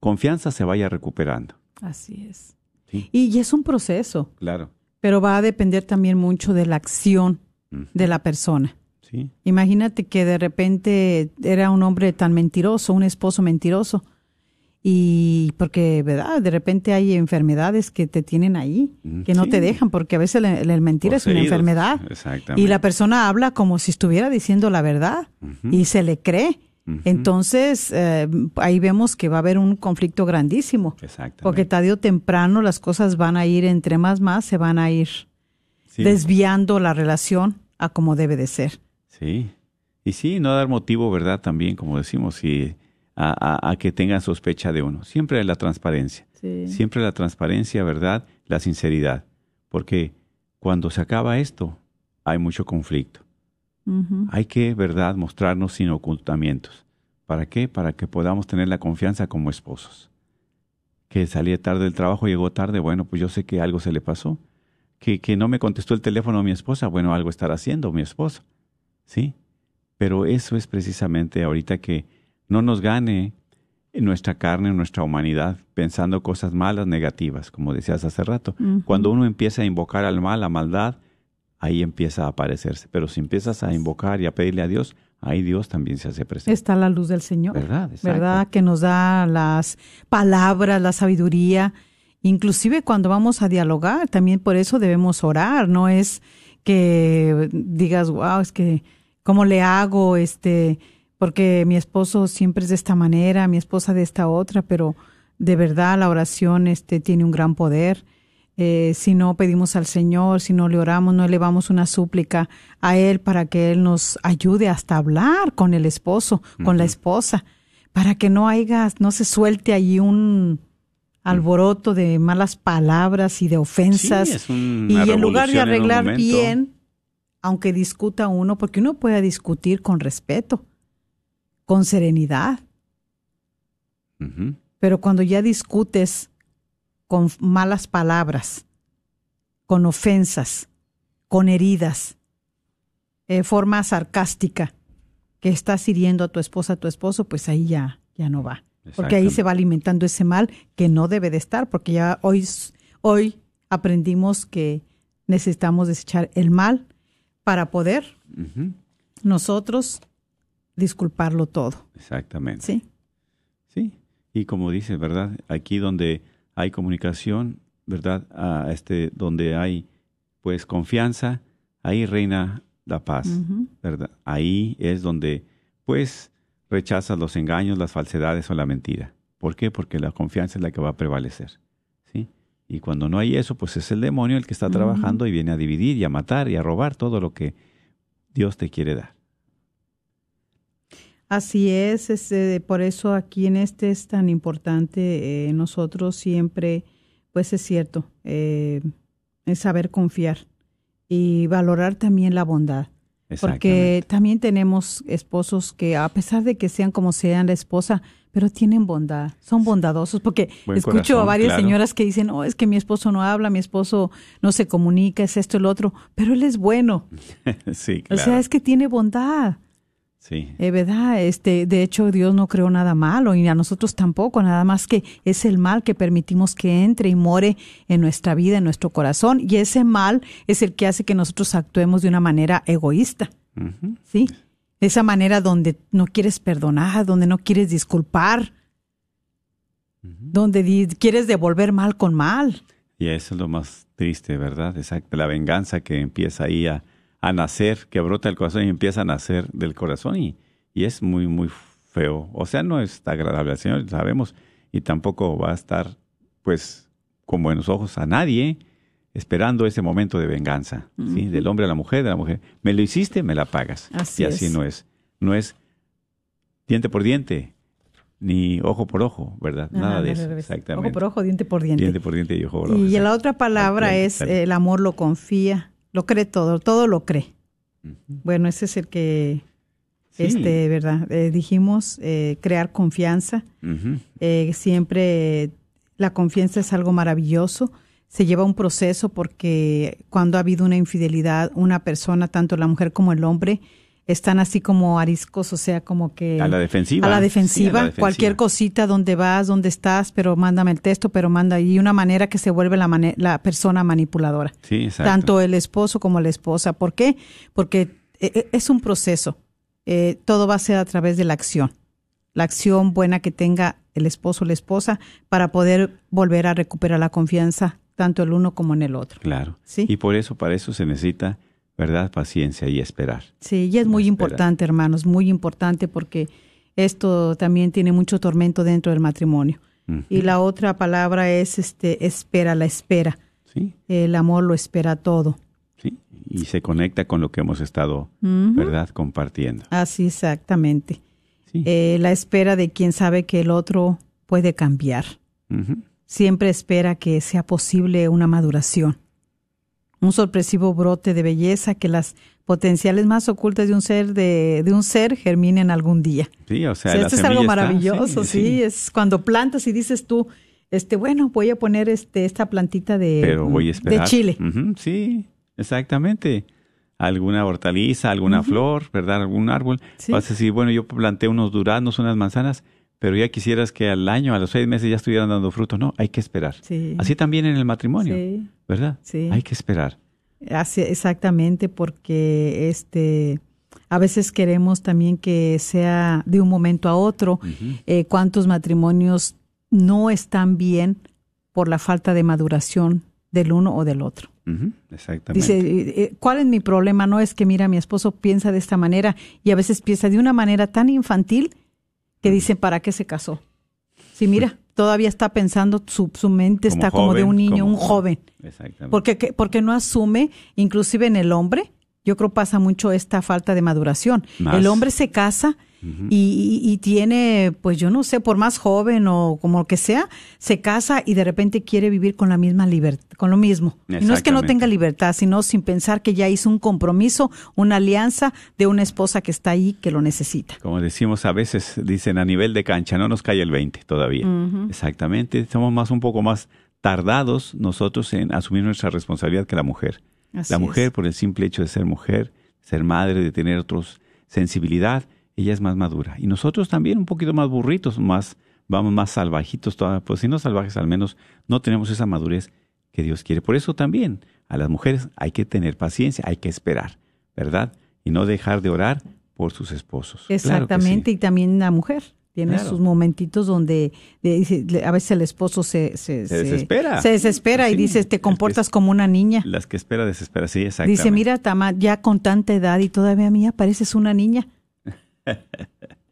F: confianza se vaya recuperando.
G: Así es.
F: Sí.
G: Y, es un proceso,
F: Claro.
G: pero va a depender también mucho de la acción de la persona.
F: Sí,
G: Imagínate que de repente era un hombre tan mentiroso, un esposo mentiroso. Y porque, ¿verdad? De repente hay enfermedades que te tienen ahí,
F: Mm,
G: que no te dejan, porque a veces la mentira es una enfermedad.
F: Exactamente.
G: Y la persona habla como si estuviera diciendo la verdad y se le cree. Entonces, eh, ahí vemos que va a haber un conflicto grandísimo.
F: Exactamente.
G: Porque tarde o temprano las cosas van a ir, entre más más, se van a ir
F: Sí.
G: desviando la relación a como debe de ser.
F: Sí. Y sí, no dar motivo, ¿verdad? También, como decimos, y a, a- a que tengan sospecha de uno. Siempre la transparencia. Siempre la transparencia, ¿verdad? La sinceridad. Porque cuando se acaba esto, hay mucho conflicto. Hay que, ¿verdad?, mostrarnos sin ocultamientos. ¿Para qué? Para que podamos tener la confianza como esposos. Que salía tarde del trabajo, llegó tarde, bueno, pues yo sé que algo se le pasó. Que, que no me contestó el teléfono mi esposa, bueno, algo estará haciendo mi esposo. ¿Sí? Pero eso es precisamente ahorita que no nos gane en nuestra carne, en nuestra humanidad, pensando cosas malas, negativas, como decías hace rato. Cuando uno empieza a invocar al mal, la maldad, ahí empieza a aparecerse. Pero si empiezas a invocar y a pedirle a Dios, ahí Dios también se hace presente.
G: Está la luz del Señor.
F: ¿Verdad? Exacto.
G: ¿Verdad? Que nos da las palabras, la sabiduría. Inclusive cuando vamos a dialogar, también por eso debemos orar. No es que digas, wow, es que, ¿cómo le hago? Este, porque mi esposo siempre es de esta manera, mi esposa de esta otra, pero de verdad la oración este, tiene un gran poder. Eh, si no pedimos al Señor, si no le oramos, no elevamos una súplica a Él para que Él nos ayude hasta hablar con el esposo, con la esposa, para que no haya, no se suelte allí un alboroto de malas palabras y de ofensas.
F: Sí, es una
G: y en lugar de arreglar bien, aunque discuta uno, porque uno puede discutir con respeto, con serenidad, pero cuando ya discutes con malas palabras, con ofensas, con heridas, de forma sarcástica, que estás hiriendo a tu esposa, a tu esposo, pues ahí ya, ya no va. Porque ahí se va alimentando ese mal que no debe de estar, porque ya hoy, hoy aprendimos que necesitamos desechar el mal para poder nosotros disculparlo todo.
F: Exactamente.
G: ¿Sí?
F: Sí, y como dices, ¿verdad? Aquí donde hay comunicación, ¿verdad? Ah, este, donde hay pues confianza, ahí reina la paz. ¿verdad? Ahí es donde pues rechazas los engaños, las falsedades o la mentira. ¿Por qué? Porque la confianza es la que va a prevalecer. Y cuando no hay eso, pues es el demonio el que está trabajando y viene a dividir y a matar y a robar todo lo que Dios te quiere dar.
G: Así es, este, por eso aquí en este es tan importante eh, nosotros siempre, pues es cierto, eh, es saber confiar y valorar también la bondad. Porque también tenemos esposos que a pesar de que sean como sean la esposa, pero tienen bondad, son bondadosos. Porque
F: Buen
G: escucho a varias
F: claro.
G: señoras que dicen, oh, es que mi esposo no habla, mi esposo no se comunica, es esto, el otro, pero él es bueno.
F: sí,
G: O
F: claro.
G: sea, es que tiene bondad.
F: Sí.
G: Es verdad, este, de hecho Dios no creó nada malo y a nosotros tampoco, nada más que es el mal que permitimos que entre y more en nuestra vida, en nuestro corazón, y ese mal es el que hace que nosotros actuemos de una manera egoísta. ¿sí? Esa manera donde no quieres perdonar, donde no quieres disculpar, donde quieres devolver mal con mal.
F: Y eso es lo más triste, ¿verdad? Exacto. La venganza que empieza ahí a, a nacer, que brota el corazón y empieza a nacer del corazón y, y es muy, muy feo. O sea, no está agradable al Señor, sabemos, y tampoco va a estar, pues, con buenos ojos a nadie esperando ese momento de venganza, ¿sí? Del hombre a la mujer, de la mujer. Me lo hiciste, me la pagas.
G: Así
F: y así
G: es.
F: no es. No es diente por diente, ni ojo por ojo, ¿verdad? Nada de eso. Exactamente.
G: Ojo por ojo, diente por diente.
F: Diente por diente y ojo por ojo.
G: Y la otra palabra es
F: dale.
G: el amor lo confía, lo cree todo, todo lo cree. Bueno, ese es el que,
F: Sí.
G: este, ¿verdad? Eh, dijimos eh, crear confianza. Eh, siempre la confianza es algo maravilloso. Se lleva un proceso porque cuando ha habido una infidelidad, una persona, tanto la mujer como el hombre, están así como ariscos, o sea, como que...
F: A la defensiva.
G: A la
F: Sí, a la
G: defensiva, cualquier cosita, donde vas, donde estás, pero mándame el texto, pero manda, y una manera que se vuelve la, la persona manipuladora.
F: Sí, exacto.
G: Tanto el esposo como la esposa. ¿Por qué? Porque eh, eh, es un proceso. Eh, todo va a ser a través de la acción. La acción buena que tenga el esposo o la esposa para poder volver a recuperar la confianza, tanto el uno como en el otro.
F: Claro.
G: Sí.
F: Y por eso, para eso se necesita, ¿verdad? Paciencia y esperar.
G: Sí, y es muy importante, hermanos, muy importante porque esto también tiene mucho tormento dentro del matrimonio. Y la otra palabra es este espera, la espera.
F: Sí,
G: El amor lo espera todo.
F: sí. Y se conecta con lo que hemos estado. ¿verdad? Compartiendo.
G: Así exactamente.
F: Sí.
G: Eh, la espera de quien sabe que el otro puede cambiar. Siempre espera que sea posible una maduración. Un sorpresivo brote de belleza que las potenciales más ocultas de un ser de, de un ser germinen algún día.
F: Sí, o sea,
G: esto es algo
F: está-
G: maravilloso, sí, es cuando plantas y dices tú, este, bueno, voy a poner este esta plantita de,
F: Pero voy a
G: de
F: esperar.
G: chile.
F: Sí, exactamente. Alguna hortaliza, alguna flor, ¿verdad? Algún árbol.
G: Sí.
F: Vas a decir, bueno, yo planté unos duraznos, unas manzanas, pero ya quisieras que al año, a los seis meses ya estuvieran dando frutos. No, hay que esperar.
G: Sí.
F: Así también en el matrimonio,
G: Sí.
F: ¿Verdad?
G: Sí.
F: Hay que esperar.
G: Así, exactamente, porque este a veces queremos también que sea de un momento a otro. Eh, ¿Cuántos matrimonios no están bien por la falta de maduración del uno o del otro?
F: Exactamente.
G: Dice, eh, eh, ¿cuál es mi problema? No es que, mira, mi esposo piensa de esta manera y a veces piensa de una manera tan infantil que dice, ¿para qué se casó? Sí, mira, todavía está pensando, su, su mente está como de un niño, un joven.
F: Exactamente.
G: Porque, que- porque no asume, inclusive en el hombre, yo creo pasa mucho esta falta de maduración.
F: Más.
G: El hombre se casa y, y- y tiene, pues yo no sé, por más joven o como que sea, se casa y de repente quiere vivir con la misma libertad, con lo mismo. Y no es que no tenga libertad, sino sin pensar que ya hizo un compromiso, una alianza de una esposa que está ahí, que lo necesita.
F: Como decimos a veces, dicen a nivel de cancha, no nos cae el 20 todavía. Exactamente. Somos más un poco más tardados nosotros en asumir nuestra responsabilidad que la mujer.
G: Así
F: la mujer,
G: es.
F: por el simple hecho de ser mujer, ser madre, de tener otros sensibilidad, ella es más madura. Y nosotros también un poquito más burritos, más, vamos más salvajitos, todavía, pues si no salvajes, al menos no tenemos esa madurez que Dios quiere. Por eso también a las mujeres hay que tener paciencia, hay que esperar, ¿verdad? Y no dejar de orar por sus esposos. Claro que sí.
G: Exactamente, y también la mujer. Tiene
F: Claro.
G: sus momentitos donde a veces el esposo se, se,
F: Se desespera.
G: Se desespera y dice, te
F: que
G: comportas como una niña.
F: Las que espera, desespera, sí, exactamente.
G: Dice, mira, Tama, ya con tanta edad y todavía mía pareces una niña.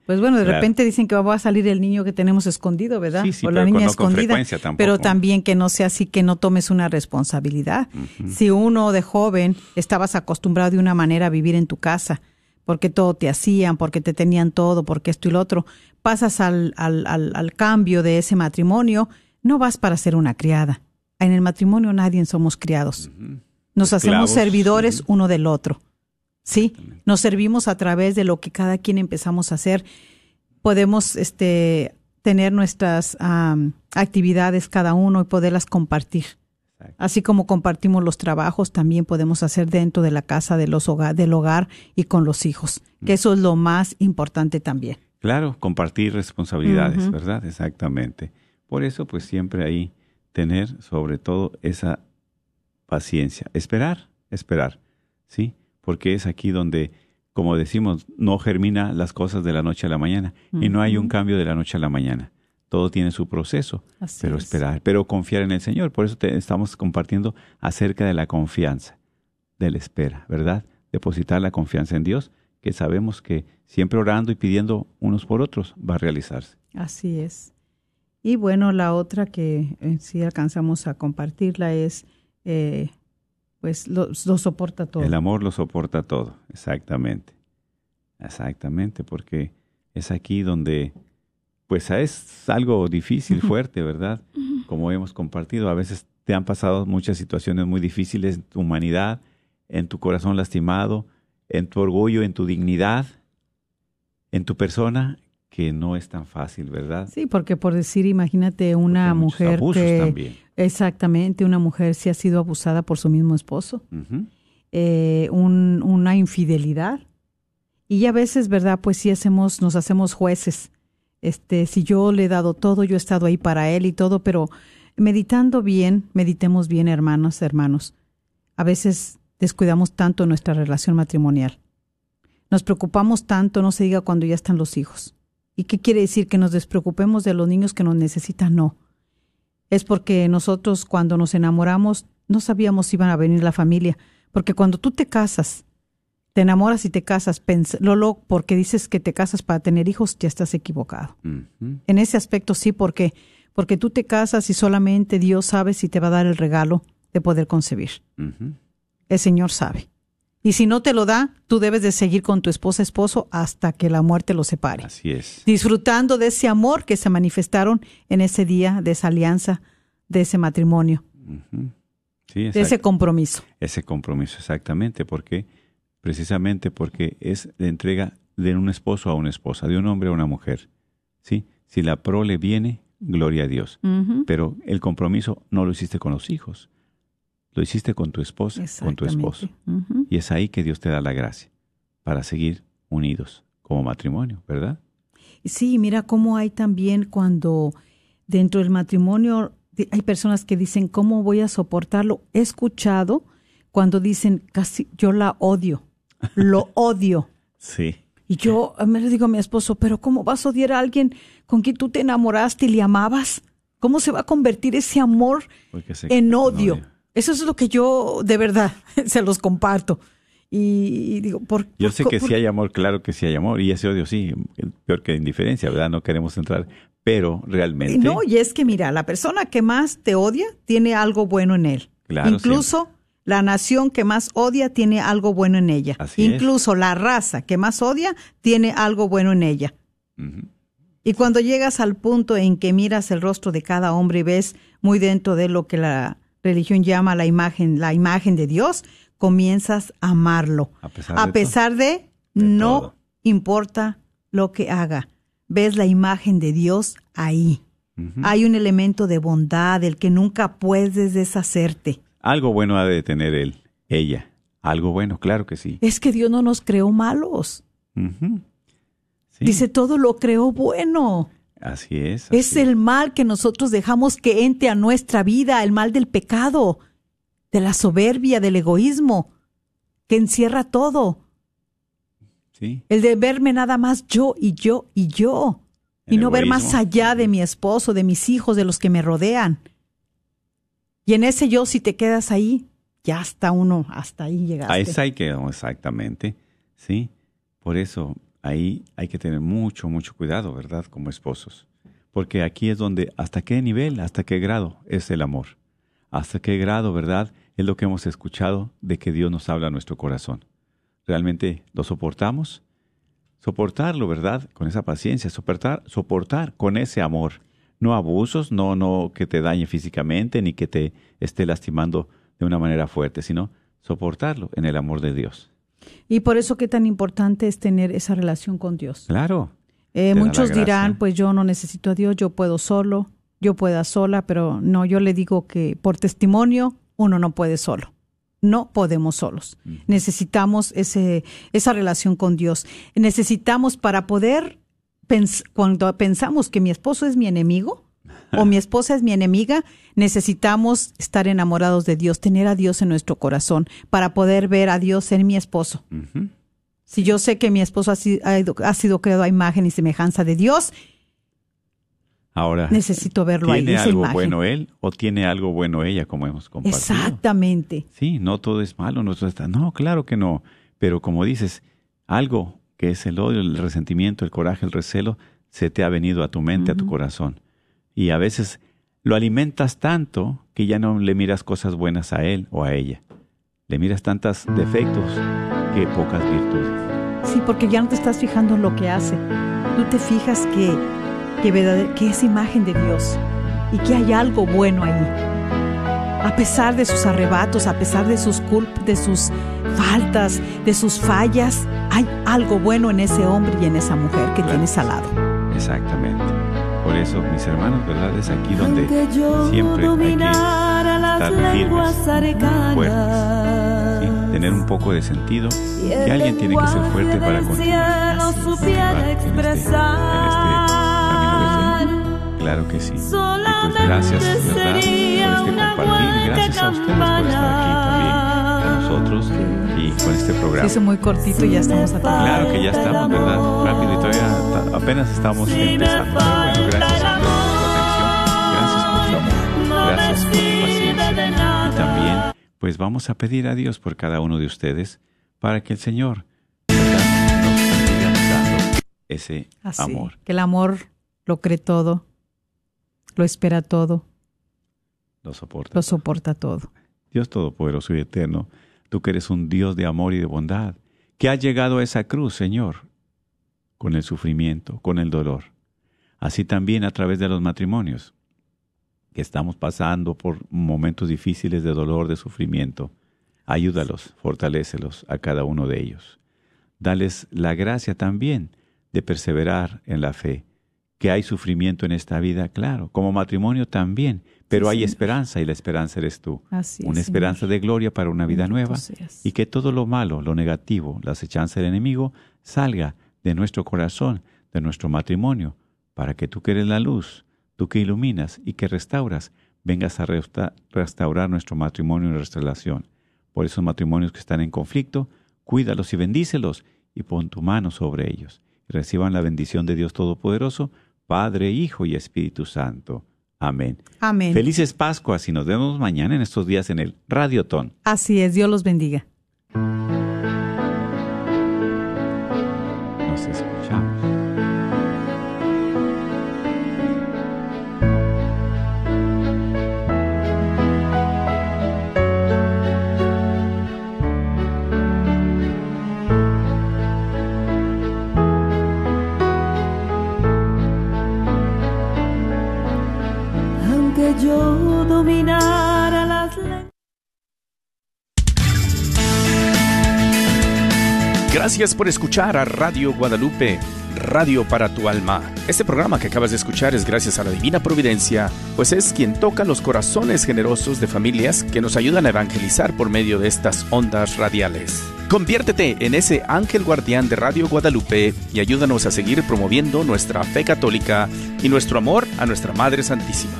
G: Pues bueno, de
F: Claro.
G: repente dicen que va a salir el niño que tenemos escondido, ¿verdad?
F: Sí, sí,
G: o la niña
F: con- no con
G: escondida. Pero también que no sea así, que no tomes una responsabilidad. Si uno de joven estabas acostumbrado de una manera a vivir en tu casa, porque todo te hacían, porque te tenían todo, porque esto y lo otro, pasas al, al, al, al cambio de ese matrimonio, no vas para ser una criada. En el matrimonio nadie somos criados. Nos hacemos servidores uno del otro. Sí, nos servimos a través de lo que cada quien empezamos a hacer. Podemos este, tener nuestras actividades cada uno y poderlas compartir. Así como compartimos los trabajos, también podemos hacer dentro de la casa de los hogar, del hogar y con los hijos, que eso es lo más importante también.
F: Claro, compartir responsabilidades. ¿verdad? Exactamente. Por eso, pues siempre ahí tener sobre todo esa paciencia. Esperar, esperar, ¿sí? Porque es aquí donde, como decimos, no germina las cosas de la noche a la mañana y no hay un cambio de la noche a la mañana. Todo tiene su proceso,
G: Así
F: pero
G: es.
F: esperar, pero confiar en el Señor. Por eso te estamos compartiendo acerca de la confianza, de la espera, ¿verdad? Depositar la confianza en Dios, que sabemos que siempre orando y pidiendo unos por otros va a realizarse.
G: Así es. Y bueno, la otra que eh, sí alcanzamos a compartirla es, eh, pues lo, lo soporta todo.
F: El amor lo soporta todo, exactamente. Exactamente, porque es aquí donde, pues es algo difícil, fuerte, ¿verdad? Como hemos compartido, a veces te han pasado muchas situaciones muy difíciles en tu humanidad, en tu corazón lastimado, en tu orgullo, en tu dignidad, en tu persona, que no es tan fácil, ¿verdad?
G: Sí, porque por decir, imagínate una mujer
F: abusos
G: que
F: también.
G: exactamente una mujer si ha sido abusada por su mismo esposo, eh, un- una infidelidad y a veces, verdad, pues sí hacemos, nos hacemos jueces. Este, si yo le he dado todo, yo he estado ahí para él y todo, pero meditando bien, meditemos bien, hermanos, hermanos. A veces descuidamos tanto nuestra relación matrimonial. Nos preocupamos tanto, no se diga cuando ya están los hijos. ¿Y qué quiere decir? Que nos despreocupemos de los niños que nos necesitan. No. Es porque nosotros cuando nos enamoramos no sabíamos si iban a venir la familia. Porque cuando tú te casas, te enamoras y te casas, Lolo, porque dices que te casas para tener hijos, ya estás equivocado. En ese aspecto sí, porque porque tú te casas y solamente Dios sabe si te va a dar el regalo de poder concebir. El Señor sabe. Y si no te lo da, tú debes de seguir con tu esposa, esposo, hasta que la muerte los separe.
F: Así es.
G: Disfrutando de ese amor que se manifestaron en ese día, de esa alianza, de ese matrimonio.
F: Sí,
G: de ese compromiso.
F: ese compromiso, exactamente, porque precisamente porque es la entrega de un esposo a una esposa, de un hombre a una mujer. ¿Sí? Si la prole viene, gloria a Dios. Pero el compromiso no lo hiciste con los hijos, lo hiciste con tu esposa, con tu esposo. Y es ahí que Dios te da la gracia para seguir unidos como matrimonio, ¿verdad?
G: Sí, mira cómo hay también cuando dentro del matrimonio hay personas que dicen, ¿cómo voy a soportarlo? He escuchado cuando dicen, casi yo la odio, lo odio.
F: Sí.
G: Y yo me le digo a mi esposo, pero ¿cómo vas a odiar a alguien con quien tú te enamoraste y le amabas? ¿Cómo se va a convertir ese amor en odio? Eso es lo que yo de verdad se los comparto. Y, y digo, ¿por
F: Yo sé que
G: por-
F: sí hay amor, claro que sí hay amor, y ese odio sí, peor que indiferencia, ¿verdad? No queremos entrar, pero realmente...
G: No, y es que mira, la persona que más te odia tiene algo bueno en él.
F: Claro,
G: Incluso la nación que más odia tiene algo bueno en ella.
F: Así es.
G: Incluso la raza que más odia tiene algo bueno en ella. Y cuando llegas al punto en que miras el rostro de cada hombre y ves muy dentro de lo que la religión llama la imagen, la imagen de Dios, comienzas a amarlo.
F: A pesar de
G: pesar de,
F: De
G: no
F: todo.
G: importa lo que haga, ves la imagen de Dios ahí. Hay un elemento de bondad del que nunca puedes deshacerte.
F: Algo bueno ha de tener él, ella. Algo bueno, claro que sí.
G: Es que Dios no nos creó malos.
F: Sí,
G: Dice, todo lo creó bueno.
F: Así es.
G: Es el mal que nosotros dejamos que entre a nuestra vida, el mal del pecado, de la soberbia, del egoísmo, que encierra todo.
F: Sí,
G: El de verme nada más yo y yo y yo. Y no ver más allá de mi esposo, de mis hijos, de los que me rodean. Y en ese yo, si te quedas ahí, ya hasta uno, hasta ahí llegaste.
F: a esa hay que, exactamente. Sí, por eso ahí hay que tener mucho, mucho cuidado, ¿verdad? Como esposos. Porque aquí es donde, hasta qué nivel, hasta qué grado es el amor. Hasta qué grado, ¿verdad? Es lo que hemos escuchado de que Dios nos habla a nuestro corazón. ¿Realmente lo soportamos? Soportarlo, ¿verdad? Con esa paciencia, soportar, soportar con ese amor. No abusos, no, no que te dañe físicamente, ni que te esté lastimando de una manera fuerte, sino soportarlo en el amor de Dios.
G: Y por eso qué tan importante es tener esa relación con Dios.
F: Claro.
G: Eh, muchos dirán, pues yo no necesito a Dios, yo puedo solo, yo pueda sola, pero no, yo le digo que por testimonio uno no puede solo. No podemos solos. Necesitamos ese, esa relación con Dios. Necesitamos para poder, pens- cuando pensamos que mi esposo es mi enemigo o mi esposa es mi enemiga, necesitamos estar enamorados de Dios, tener a Dios en nuestro corazón para poder ver a Dios en mi esposo. Si yo sé que mi esposo ha sido, ha creado a imagen y semejanza de Dios,
F: Ahora,
G: necesito verlo ahí,
F: ¿tiene algo
G: imagen.
F: bueno él o tiene algo bueno ella, como hemos compartido?
G: Exactamente.
F: Sí, no todo es malo, no todo está. No, claro que no. Pero como dices, algo que es el odio, el resentimiento, el coraje, el recelo, se te ha venido a tu mente, a tu corazón. Y a veces lo alimentas tanto que ya no le miras cosas buenas a él o a ella. Le miras tantos defectos que pocas virtudes.
G: Sí, porque ya no te estás fijando en lo que hace. Tú te fijas que, que, es imagen de Dios y que hay algo bueno ahí. A pesar de sus arrebatos, a pesar de sus culpas, de sus faltas, de sus fallas, hay algo bueno en ese hombre y en esa mujer que
F: Claro.
G: tienes al lado.
F: Exactamente. Por eso, mis hermanos, ¿verdad? Es aquí donde
E: Aunque yo
F: siempre hay que estar
E: lenguas
F: firmes,
E: arcanas,
F: fuertes, ¿sí? tener un poco de sentido,
E: y
F: que alguien tiene que ser fuerte para continuar.
E: cielo supiera
F: ¿verdad? en este- en este camino de fe. Claro que sí. Y pues gracias, ¿verdad? Por
E: sería
F: este
E: una
F: compartir. Gracias a ustedes por estar aquí también con nosotros y con este
G: Se
F: programa.
G: hizo muy cortito y ya estamos a
F: Claro que ya estamos, ¿verdad? Rápido y todavía apenas estamos empezando. Paciencia. Y también, pues vamos a pedir a Dios por cada uno de ustedes para que el Señor ¿verdad? nos siga dando ese
G: Así,
F: amor.
G: que el amor lo cree todo, lo espera todo,
F: Lo soporta.
G: lo soporta todo.
F: Dios Todopoderoso y Eterno, tú que eres un Dios de amor y de bondad, que has llegado a esa cruz, Señor, con el sufrimiento, con el dolor. Así también a través de los matrimonios, que estamos pasando por momentos difíciles de dolor, de sufrimiento. Ayúdalos, fortalécelos a cada uno de ellos. Dales la gracia también de perseverar en la fe. Que hay sufrimiento en esta vida, claro, como matrimonio también, pero
G: Sí,
F: hay
G: Señor.
F: esperanza y la esperanza eres tú.
G: Así es,
F: Una esperanza
G: Señor.
F: de gloria para una vida
G: Bendito
F: nueva
G: seas.
F: y que todo lo malo, lo negativo, la acechanza del enemigo salga de nuestro corazón, de nuestro matrimonio, para que tú que eres la luz, tú que iluminas y que restauras, vengas a resta- restaurar nuestro matrimonio y nuestra relación. Por esos matrimonios que están en conflicto, cuídalos y bendícelos y pon tu mano sobre ellos. Y reciban la bendición de Dios Todopoderoso, Padre, Hijo y Espíritu Santo. Amén.
G: Amén.
F: Felices Pascuas y nos vemos mañana en estos días en el Radiotón.
G: Así es, Dios los bendiga.
B: Gracias por escuchar a Radio Guadalupe, Radio para tu alma. Este programa que acabas de escuchar es gracias a la Divina Providencia, pues es quien toca los corazones generosos de familias que nos ayudan a evangelizar por medio de estas ondas radiales. Conviértete en ese ángel guardián de Radio Guadalupe y ayúdanos a seguir promoviendo nuestra fe católica y nuestro amor a nuestra Madre Santísima.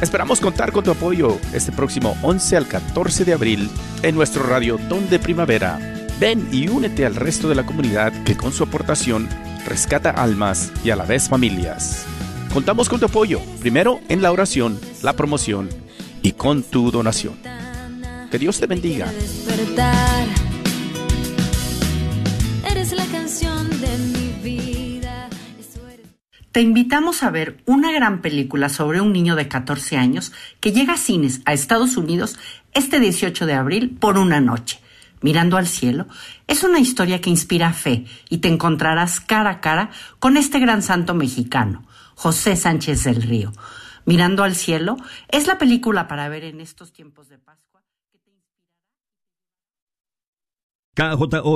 B: Esperamos contar con tu apoyo este próximo 11 al 14 de abril en nuestro Radio Don de Primavera. Ven y únete al resto de la comunidad que con su aportación rescata almas y a la vez familias. Contamos con tu apoyo, primero en la oración, la promoción y con tu donación. Que Dios te bendiga.
H: despertar. Eres la canción de mi vida. Eso eres.
A: Te invitamos a ver una gran película sobre un niño de 14 años que llega a cines a Estados Unidos este 18 de abril por una noche. Mirando al cielo, es una historia que inspira fe y te encontrarás cara a cara con este gran santo mexicano, José Sánchez del Río. Mirando al cielo es la película para ver en estos tiempos de Pascua.
C: KJO